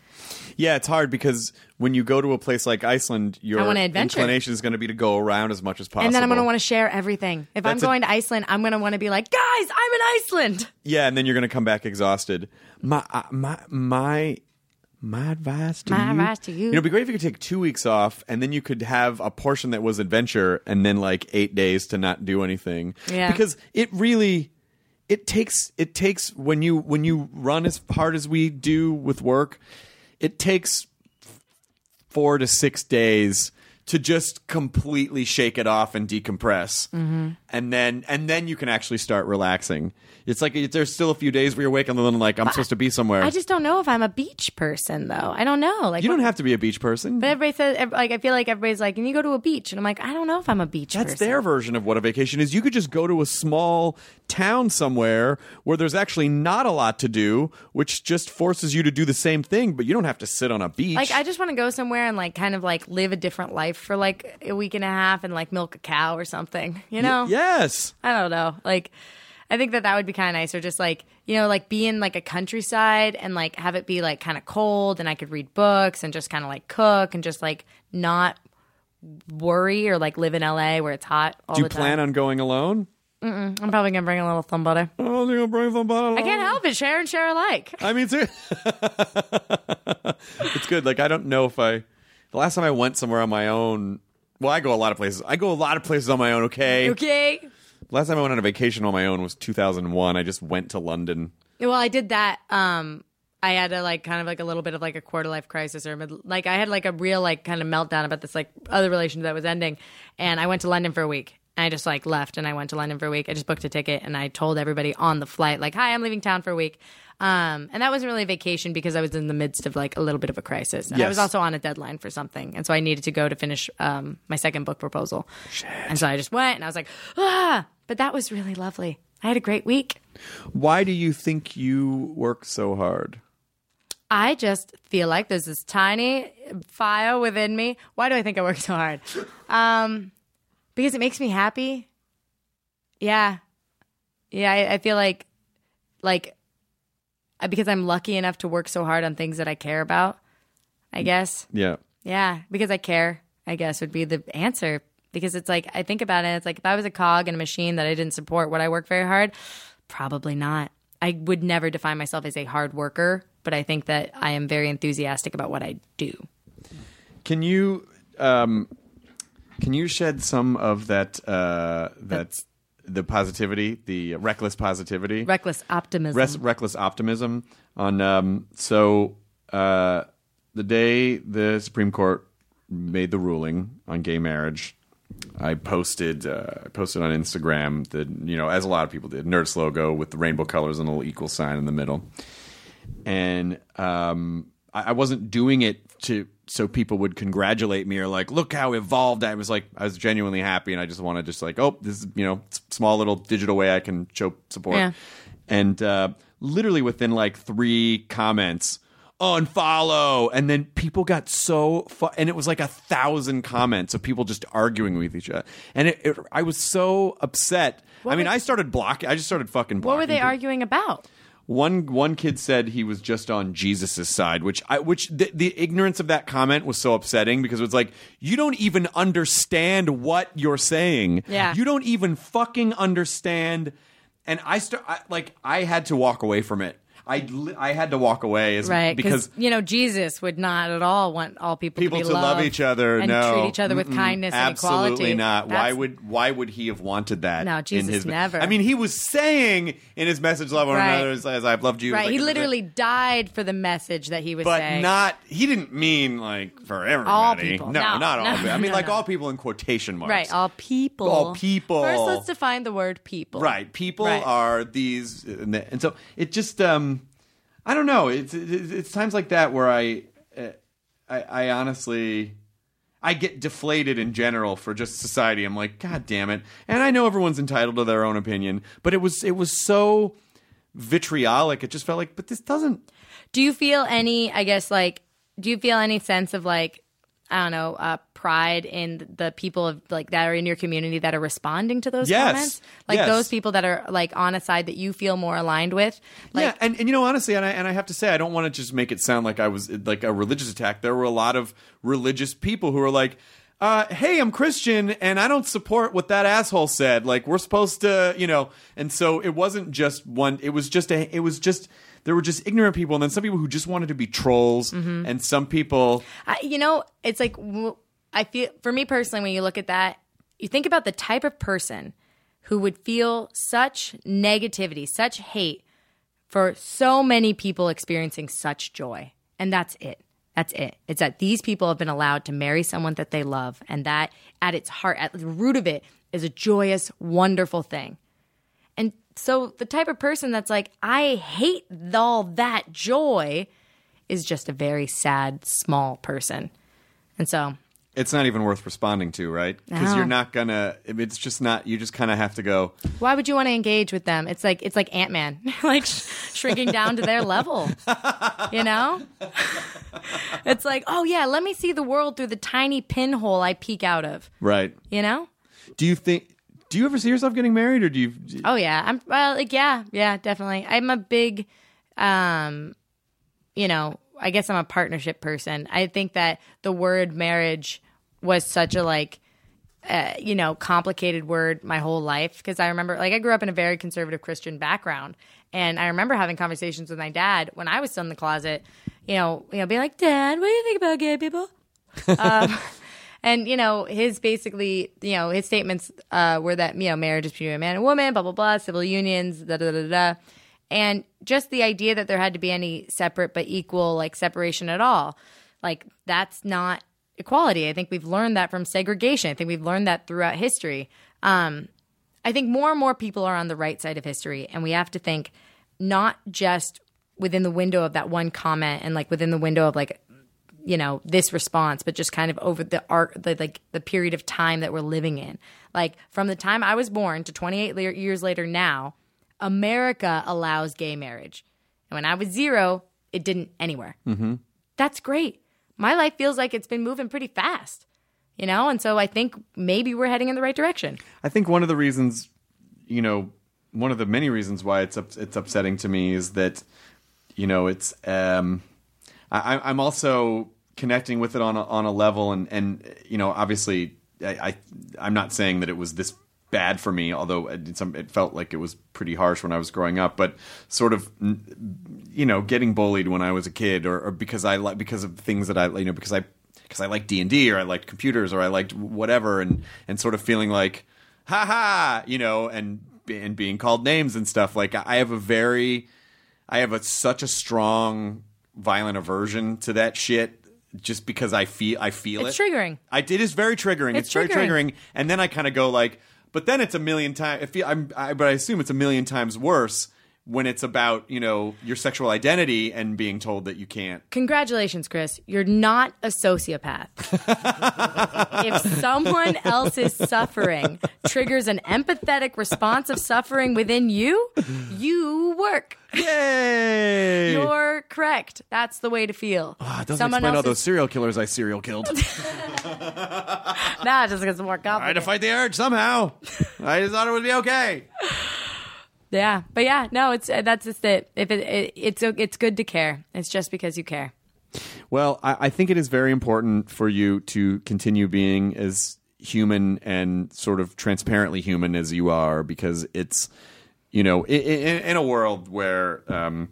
Yeah, it's hard because when you go to a place like Iceland, your I adventure. inclination is going to be to go around as much as possible. And then I'm going to want to share everything. If That's a- I'm going to Iceland, I'm going to want to be like, guys, I'm in Iceland. Yeah, and then you're going to come back exhausted. My uh, my my my advice to My you. advice to you. You know, it'd be great if you could take two weeks off, and then you could have a portion that was adventure, and then like eight days to not do anything. Yeah. because it really it takes it takes when you when you run as hard as we do with work, it takes four to six days to just completely shake it off and decompress Mm-hmm. and then and then you can actually start relaxing it's like it, there's still a few days where you're awake and then like i'm supposed to be somewhere I just don't know if I'm a beach person, though. I don't know. Like, you don't what- have to be a beach person But everybody says, like, I feel like everybody's like, "Can you go to a beach?" And I'm like, I don't know if I'm a beach person. that's person. their version of what a vacation is you could just go to a small town somewhere where there's actually not a lot to do which just forces you to do the same thing but you don't have to sit on a beach Like, I just want to go somewhere and like kind of like live a different life for like a week and a half and like milk a cow or something. You know? yes I don't know. Like, I think that that would be kind of nice, or just like you know, like be in like a countryside and like have it be like kind of cold, and I could read books and just kind of like cook and just like not worry or like live in LA where it's hot all do you plan on going alone I'm probably gonna bring a little thumb butter. oh you're gonna bring somebody I can't help it. Share and share alike. I mean, too. it's good. Like I don't know if I. The last time I went somewhere on my own. Well, I go a lot of places. I go a lot of places on my own. Okay. Okay. Last time I went on a vacation on my own was 2001. I just went to London. Well, I did that. Um, I had a like kind of like a little bit of like a quarter life crisis or mid- like I had like a real like kind of meltdown about this like other relationship that was ending, and I went to London for a week. And I just like left and I went to London for a week. I just booked a ticket and I told everybody on the flight like, "Hi, I'm leaving town for a week." Um, and that wasn't really a vacation because I was in the midst of like a little bit of a crisis. And I was also on a deadline for something, and so I needed to go to finish um, my second book proposal. Shit. And so I just went and I was like, "Ah!" But that was really lovely. I had a great week. Why do you think you work so hard? I just feel like there's this tiny fire within me. Why do I think I work so hard? Um, because it makes me happy. Yeah, yeah. I, I feel like, like, uh, because I'm lucky enough to work so hard on things that I care about. I guess. Yeah. Yeah, because I care. I guess would be the answer. Because it's like I think about it. It's like if I was a cog in a machine that I didn't support, would I work very hard? Probably not. I would never define myself as a hard worker, but I think that I am very enthusiastic about what I do. Can you um, can you shed some of that uh, that the positivity, the reckless positivity, Reckless optimism. Res- reckless optimism on um, so uh, the day the Supreme Court made the ruling on gay marriage, I posted uh, I posted on Instagram the you know as a lot of people did Nerdist logo with the rainbow colors and a little equal sign in the middle, and um, I, I wasn't doing it to so people would congratulate me or like look how evolved I was like I was genuinely happy and I just want to just like oh this is you know small little digital way I can show support Yeah. and uh, literally within like three comments unfollow and then people got so fu- and it was like a thousand comments of people just arguing with each other and it, it, i was so upset i mean i started blocking i just started fucking blocking what were they people. arguing about? one one kid said he was just on Jesus's side, which I which the, the ignorance of that comment was so upsetting because it was like you don't even understand what you're saying. Yeah. you don't even fucking understand. And I start I, like I had to walk away from it. I I had to walk away as, Right, because you know Jesus would not at all want all people, people to, be to love each other and no treat each other with Mm-mm. kindness and absolutely equality. not why would why would he have wanted that No, in Jesus his never. i mean he was saying in his message love one Right. another as, as i've loved you right? Like, he literally died for the message that he was but saying. not he didn't mean like for everybody All people. no, No, not all no, people. i mean no, like all people in quotation marks right. All people. All people. First, let's define the word people. Right. People Right. are these, and, and so it just, um, I don't know. It's, it's it's times like that where I, uh, I, I honestly, I get deflated in general for just society. I'm like, God damn it! And I know everyone's entitled to their own opinion, but it was it was so vitriolic. It just felt like, but this doesn't. Do you feel any? I guess like, do you feel any sense of like, I don't know, uh, pride in the people of like that are in your community that are responding to those Yes. comments? Like Yes. those people that are like on a side that you feel more aligned with. Like, yeah, and, and you know, honestly, and I, and I have to say, I don't want to just make it sound like I was like a religious attack. There were a lot of religious people who were like, uh, "Hey, I'm Christian, and I don't support what that asshole said. Like, we're supposed to, you know." And so it wasn't just one. It was just a. It was just there were just ignorant people, and then some people who just wanted to be trolls, Mm-hmm. and some people. I, you know, it's like w- I feel for me personally when you look at that, you think about the type of person who would feel such negativity, such hate for so many people experiencing such joy. And that's it. That's it. It's that these people have been allowed to marry someone that they love and that at its heart, at the root of it is a joyous, wonderful thing. And so the type of person that's like, I hate all that joy is just a very sad, small person. And so, It's not even worth responding to, right? Because No. you're not gonna. It's just not. You just kind of have to go. why would you want to engage with them? It's like it's like Ant Man, like sh- shrinking down to their level. You know, it's like, oh yeah, let me see the world through the tiny pinhole I peek out of. Right. You know? Do you think? Do you ever see yourself getting married, or do you? Oh yeah, I'm well, like yeah, yeah, definitely. I'm a big, um, you know, I guess I'm a partnership person. I think that the word marriage was such a like, uh, you know, complicated word my whole life because I remember like I grew up in a very conservative Christian background, and I remember having conversations with my dad when I was still in the closet. You know, you know, being like, Dad, what do you think about gay people? um, and you know, his basically, you know, his statements uh, were that you know, marriage is between a man and woman, blah blah blah, civil unions, da da da da. da. And just the idea that there had to be any separate but equal like separation at all, like that's not equality. I think we've learned that from segregation. I think we've learned that throughout history. Um, I think more and more people are on the right side of history, and we have to think not just within the window of that one comment and like within the window of like you know this response but just kind of over the arc the like the period of time that we're living in like from the time i was born to 28 le- years later now america allows gay marriage and when i was zero it didn't anywhere mm-hmm. that's great my life feels like it's been moving pretty fast you know? And so i think maybe we're heading in the right direction. I think one of the reasons, you know, one of the many reasons why it's up, it's upsetting to me is that, you know, it's um, I, I'm also connecting with it on a, on a level, and and you know, obviously, I, I I'm not saying that it was this bad for me, although it, felt like it was pretty harsh when I was growing up, but sort of, you know, getting bullied when I was a kid, or, or because I like because of things that I you know because I because I liked D and D or I liked computers or I liked whatever, and and sort of feeling like ha ha, you know, and and being called names and stuff. Like I have a very, I have a such a strong violent aversion to that shit. Just because I feel I feel It's it. triggering. I it is very triggering. It's It's, very triggering. triggering. And then I kind of go like, but then it's a million times. If you, I'm, I, but I assume it's a million times worse when it's about you know your sexual identity and being told that you can't. Congratulations, Chris. You're not a sociopath. if someone else's suffering triggers an empathetic response of suffering within you, you work. Yay! You're correct. That's the way to feel. Ah, it doesn't Someone explain all else's- those serial killers I serial killed. Nah, it just gets more I had to fight the urge somehow. I just thought it would be okay. Yeah, but yeah, no, it's uh, that's just it. If it, it it's it's good to care. It's just because you care. Well, I, I think it is very important for you to continue being as human and sort of transparently human as you are, because it's, you know, in, in, in a world where um,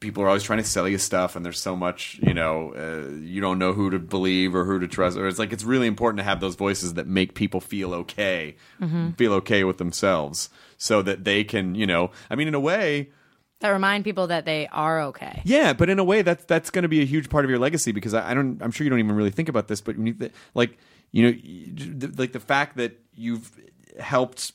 people are always trying to sell you stuff, and there's so much, you know, uh, you don't know who to believe or who to trust, or it's like it's really important to have those voices that make people feel okay, Mhm. feel okay with themselves, so that they can, you know, I mean, in a way. That remind people that they are okay. Yeah, but in a way, that's that's going to be a huge part of your legacy because I, I don't. I'm sure you don't even really think about this, but you th- like, you know, like the fact that you've helped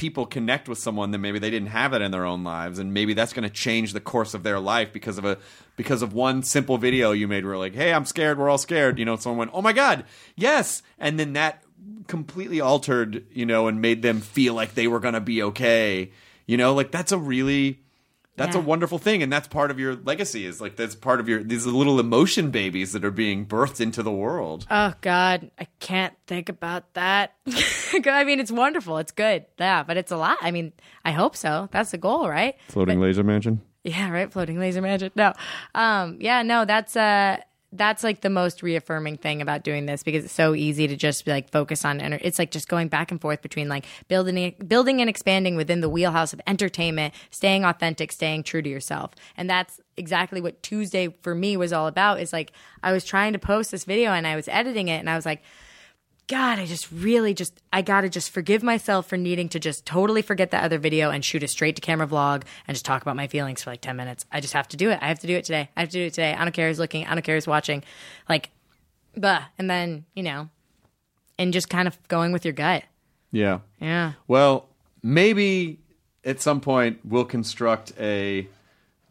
people connect with someone that maybe they didn't have that in their own lives, and maybe that's going to change the course of their life because of a because of one simple video you made where like, hey, I'm scared. We're all scared. You know, someone went, oh my god, yes, and then that completely altered, you know, and made them feel like they were going to be okay. You know, like that's a really that's Yeah. a wonderful thing, and that's part of your legacy. Is like that's part of your these little emotion babies that are being birthed into the world. Oh God, I can't think about that. I mean, it's wonderful. It's good. Yeah, but it's a lot. I mean, I hope so. That's the goal, right? Floating laser mansion. Yeah, right. Floating laser mansion No, um, yeah, no. That's uh, that's like the most reaffirming thing about doing this because it's so easy to just be like focus on. Enter- it's like just going back and forth between like building, building and expanding within the wheelhouse of entertainment, staying authentic, staying true to yourself, and that's exactly what Tuesday for me was all about. Is like I was trying to post this video and I was editing it and I was like. God, I just really just I gotta just forgive myself for needing to just totally forget that other video and shoot a straight to camera vlog and just talk about my feelings for like ten minutes. I just have to do it. I have to do it today. I have to do it today. I don't care who's looking. I don't care who's watching. Like, bah. And then you know, and just kind of going with your gut. Yeah. Yeah. Well, maybe at some point we'll construct a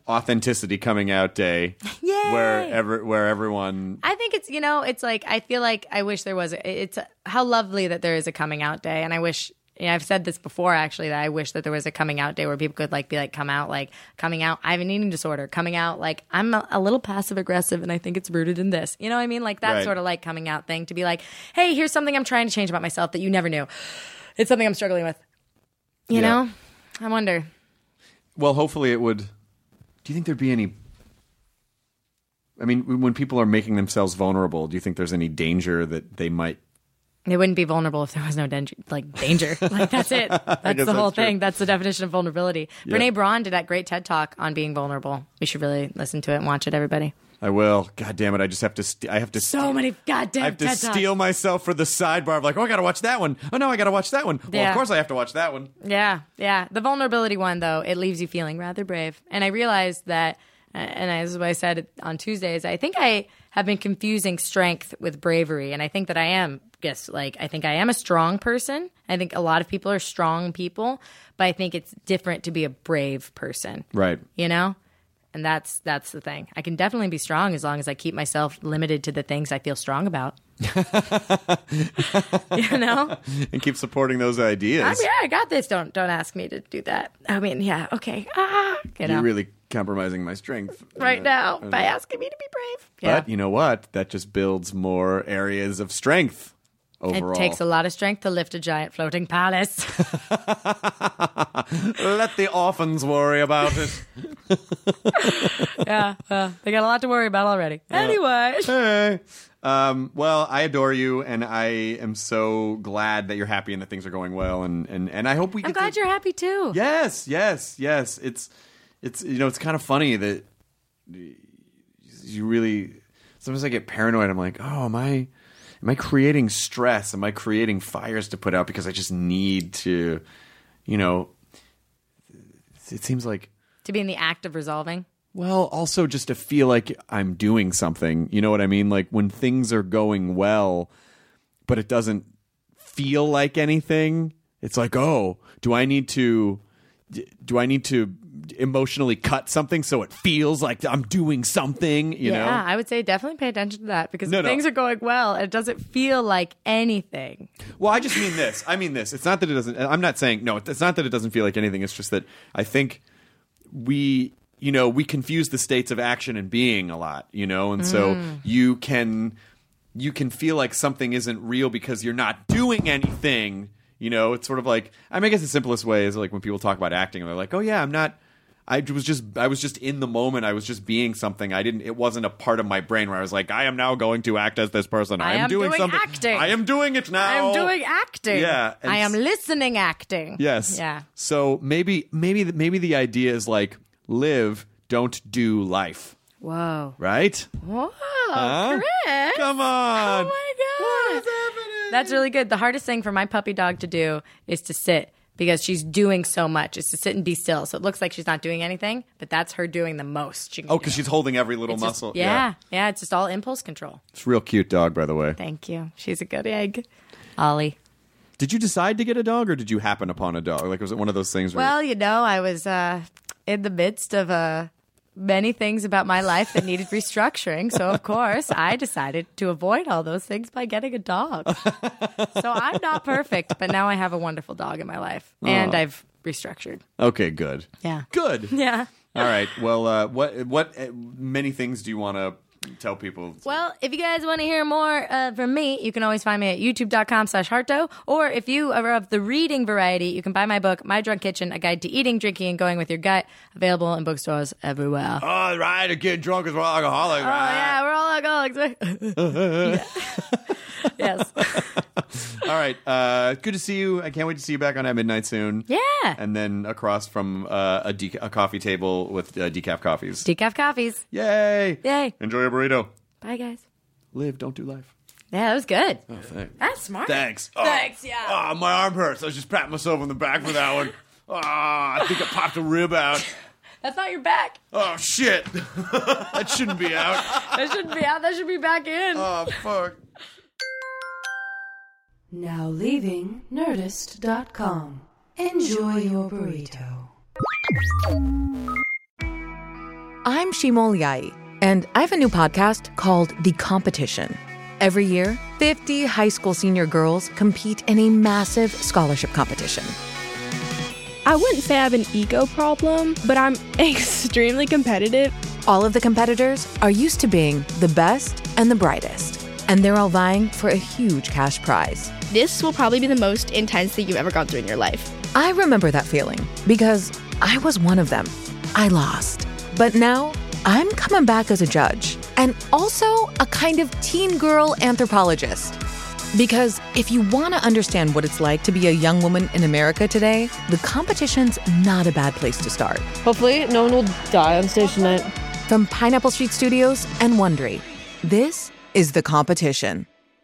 authenticity coming out day Yay! where ever where everyone I think it's you know it's like I feel like I wish there was a, it's how lovely that there is a coming out day. And I wish you know, I've said this before actually that I wish that there was a coming out day where people could like be like come out like coming out I have an eating disorder coming out like I'm a, a little passive aggressive and I think it's rooted in this. You know what I mean? Like that Right. sort of like coming out thing to be like hey here's something I'm trying to change about myself that you never knew. It's something I'm struggling with. You Yeah. know? I wonder. Well hopefully it would do you think there'd be any I mean when people are making themselves vulnerable do you think there's any danger that they might They wouldn't be vulnerable if there was no danger. Like danger, like that's it. That's the whole that's thing. That's the definition of vulnerability. Yeah. Brené Brown did that great TED talk on being vulnerable. We should really listen to it and watch it, everybody. I will god damn it I just have to st- I have to So many goddamn I have to Talks. myself for the sidebar of like, oh, I gotta watch that one. Oh no, I gotta watch that one. Well, Yeah. of course I have to watch that one. Yeah, yeah. The vulnerability one, though, it leaves you feeling rather brave. And I realized that, uh, and as I said on Tuesdays, I think I have been confusing strength with bravery. And I think that I am, guess, like, I think I am a strong person. I think a lot of people are strong people, but I think it's different to be a brave person. Right. You know? And that's that's the thing. I can definitely be strong as long as I keep myself limited to the things I feel strong about. you know? and keep supporting those ideas. I mean, yeah, I got this. Don't don't ask me to do that. I mean, yeah, okay. Ah, you know, You're really compromising my strength right now by asking me to be brave. Yeah, But you know what? That just builds more areas of strength overall. it takes a lot of strength to lift a giant floating palace. Let the orphans worry about it. yeah, well, they got a lot to worry about already. Anyway, hey. Um, well, I adore you, and I am so glad that you're happy and that things are going well, and and, and I hope we. I'm glad to- you're happy too. Yes, yes, yes. It's it's you know it's kind of funny that you really sometimes I get paranoid. I'm like, oh, am I am I creating stress? Am I creating fires to put out because I just need to, you know, it seems like To be in the act of resolving. well, also just to feel like I'm doing something. You know what I mean? Like when things are going well, but it doesn't feel like anything. It's like, oh, do I need to? Do I need to emotionally cut something so it feels like I'm doing something? You yeah, know? Yeah, I would say definitely pay attention to that because No, no. things are going well, it doesn't feel like anything. Well, I just mean this. I mean this. It's not that it doesn't. I'm not saying no. It's not that it doesn't feel like anything. It's just that I think we, you know, we confuse the states of action and being a lot. You know, and so Mm. you can you can feel like something isn't real because you're not doing anything. You know, it's sort of like I, mean, I guess the simplest way is like when people talk about acting, they're like, "Oh yeah, I'm not." I was just I was just in the moment. I was just being something. I didn't. It wasn't a part of my brain where I was like, "I am now going to act as this person. I am, am doing, doing something. acting. I am doing it now. I am doing acting. Yeah, I am listening acting. Yes. Yeah. So maybe maybe maybe the idea is like live, don't do life, Whoa. right? Whoa. Huh? Chris. Come oh on. Oh my god. That's really good. The hardest thing for my puppy dog to do is to sit because she's doing so much. Is to sit and be still. So it looks like she's not doing anything, but that's her doing the most. Oh, because she's holding every little It's just- muscle. yeah, yeah. It's just all impulse control. It's a real cute dog, by the way. Thank you. She's a good egg. Ollie. Did you decide to get a dog, or did you happen upon a dog? Like, was it one of those things? Where Well, you know, I was uh, in the midst of uh, many things about my life that needed restructuring. So, of course, I decided to avoid all those things by getting a dog. so, I'm not perfect, but now I have a wonderful dog in my life. And Aw. I've restructured. okay, good. Yeah. Good. Yeah. All right. Well, uh, what what uh, many things do you want to tell people? Well, if you guys want to hear more uh, from me, you can always find me at youtube.com slash harto. Or if you are of the reading variety, you can buy my book, My Drunk Kitchen, A Guide to Eating, Drinking, and Going with Your Gut, available in bookstores everywhere. Oh, right. Kid drunk is an alcoholic. Oh yeah, we're all alcoholics. yes. All right. Uh, good to see you. I can't wait to see you back on at midnight soon. Yeah. And then across from uh, a, dec- a coffee table with uh, decaf coffees. Decaf coffees. Yay! Yay. Enjoy your burrito. Bye guys. Live, don't do life. Yeah, that was good. Oh, thanks. That's smart. Thanks. Oh, Thanks, yeah. Oh, my arm hurts. I was just patting myself on the back for that one. Ah, I think I popped a rib out. That's not your back. Oh shit! that shouldn't be out. That shouldn't be out. That should be back in. Oh fuck. Now leaving Nerdist.com. Enjoy your burrito. I'm Shima Oliaee, and I have a new podcast called The Competition. Every year, 50 high school senior girls compete in a massive scholarship competition. I wouldn't say I have an ego problem, but I'm extremely competitive. All of the competitors are used to being the best and the brightest, and they're all vying for a huge cash prize. This will probably be the most intense thing you've ever gone through in your life. I remember that feeling because I was one of them. I lost. But now I'm coming back as a judge and also a kind of teen girl anthropologist. Because if you want to understand what it's like to be a young woman in America today, the competition's not a bad place to start. Hopefully, no one will die on stage tonight. From Pineapple Street Studios and Wondery, this is The Competition.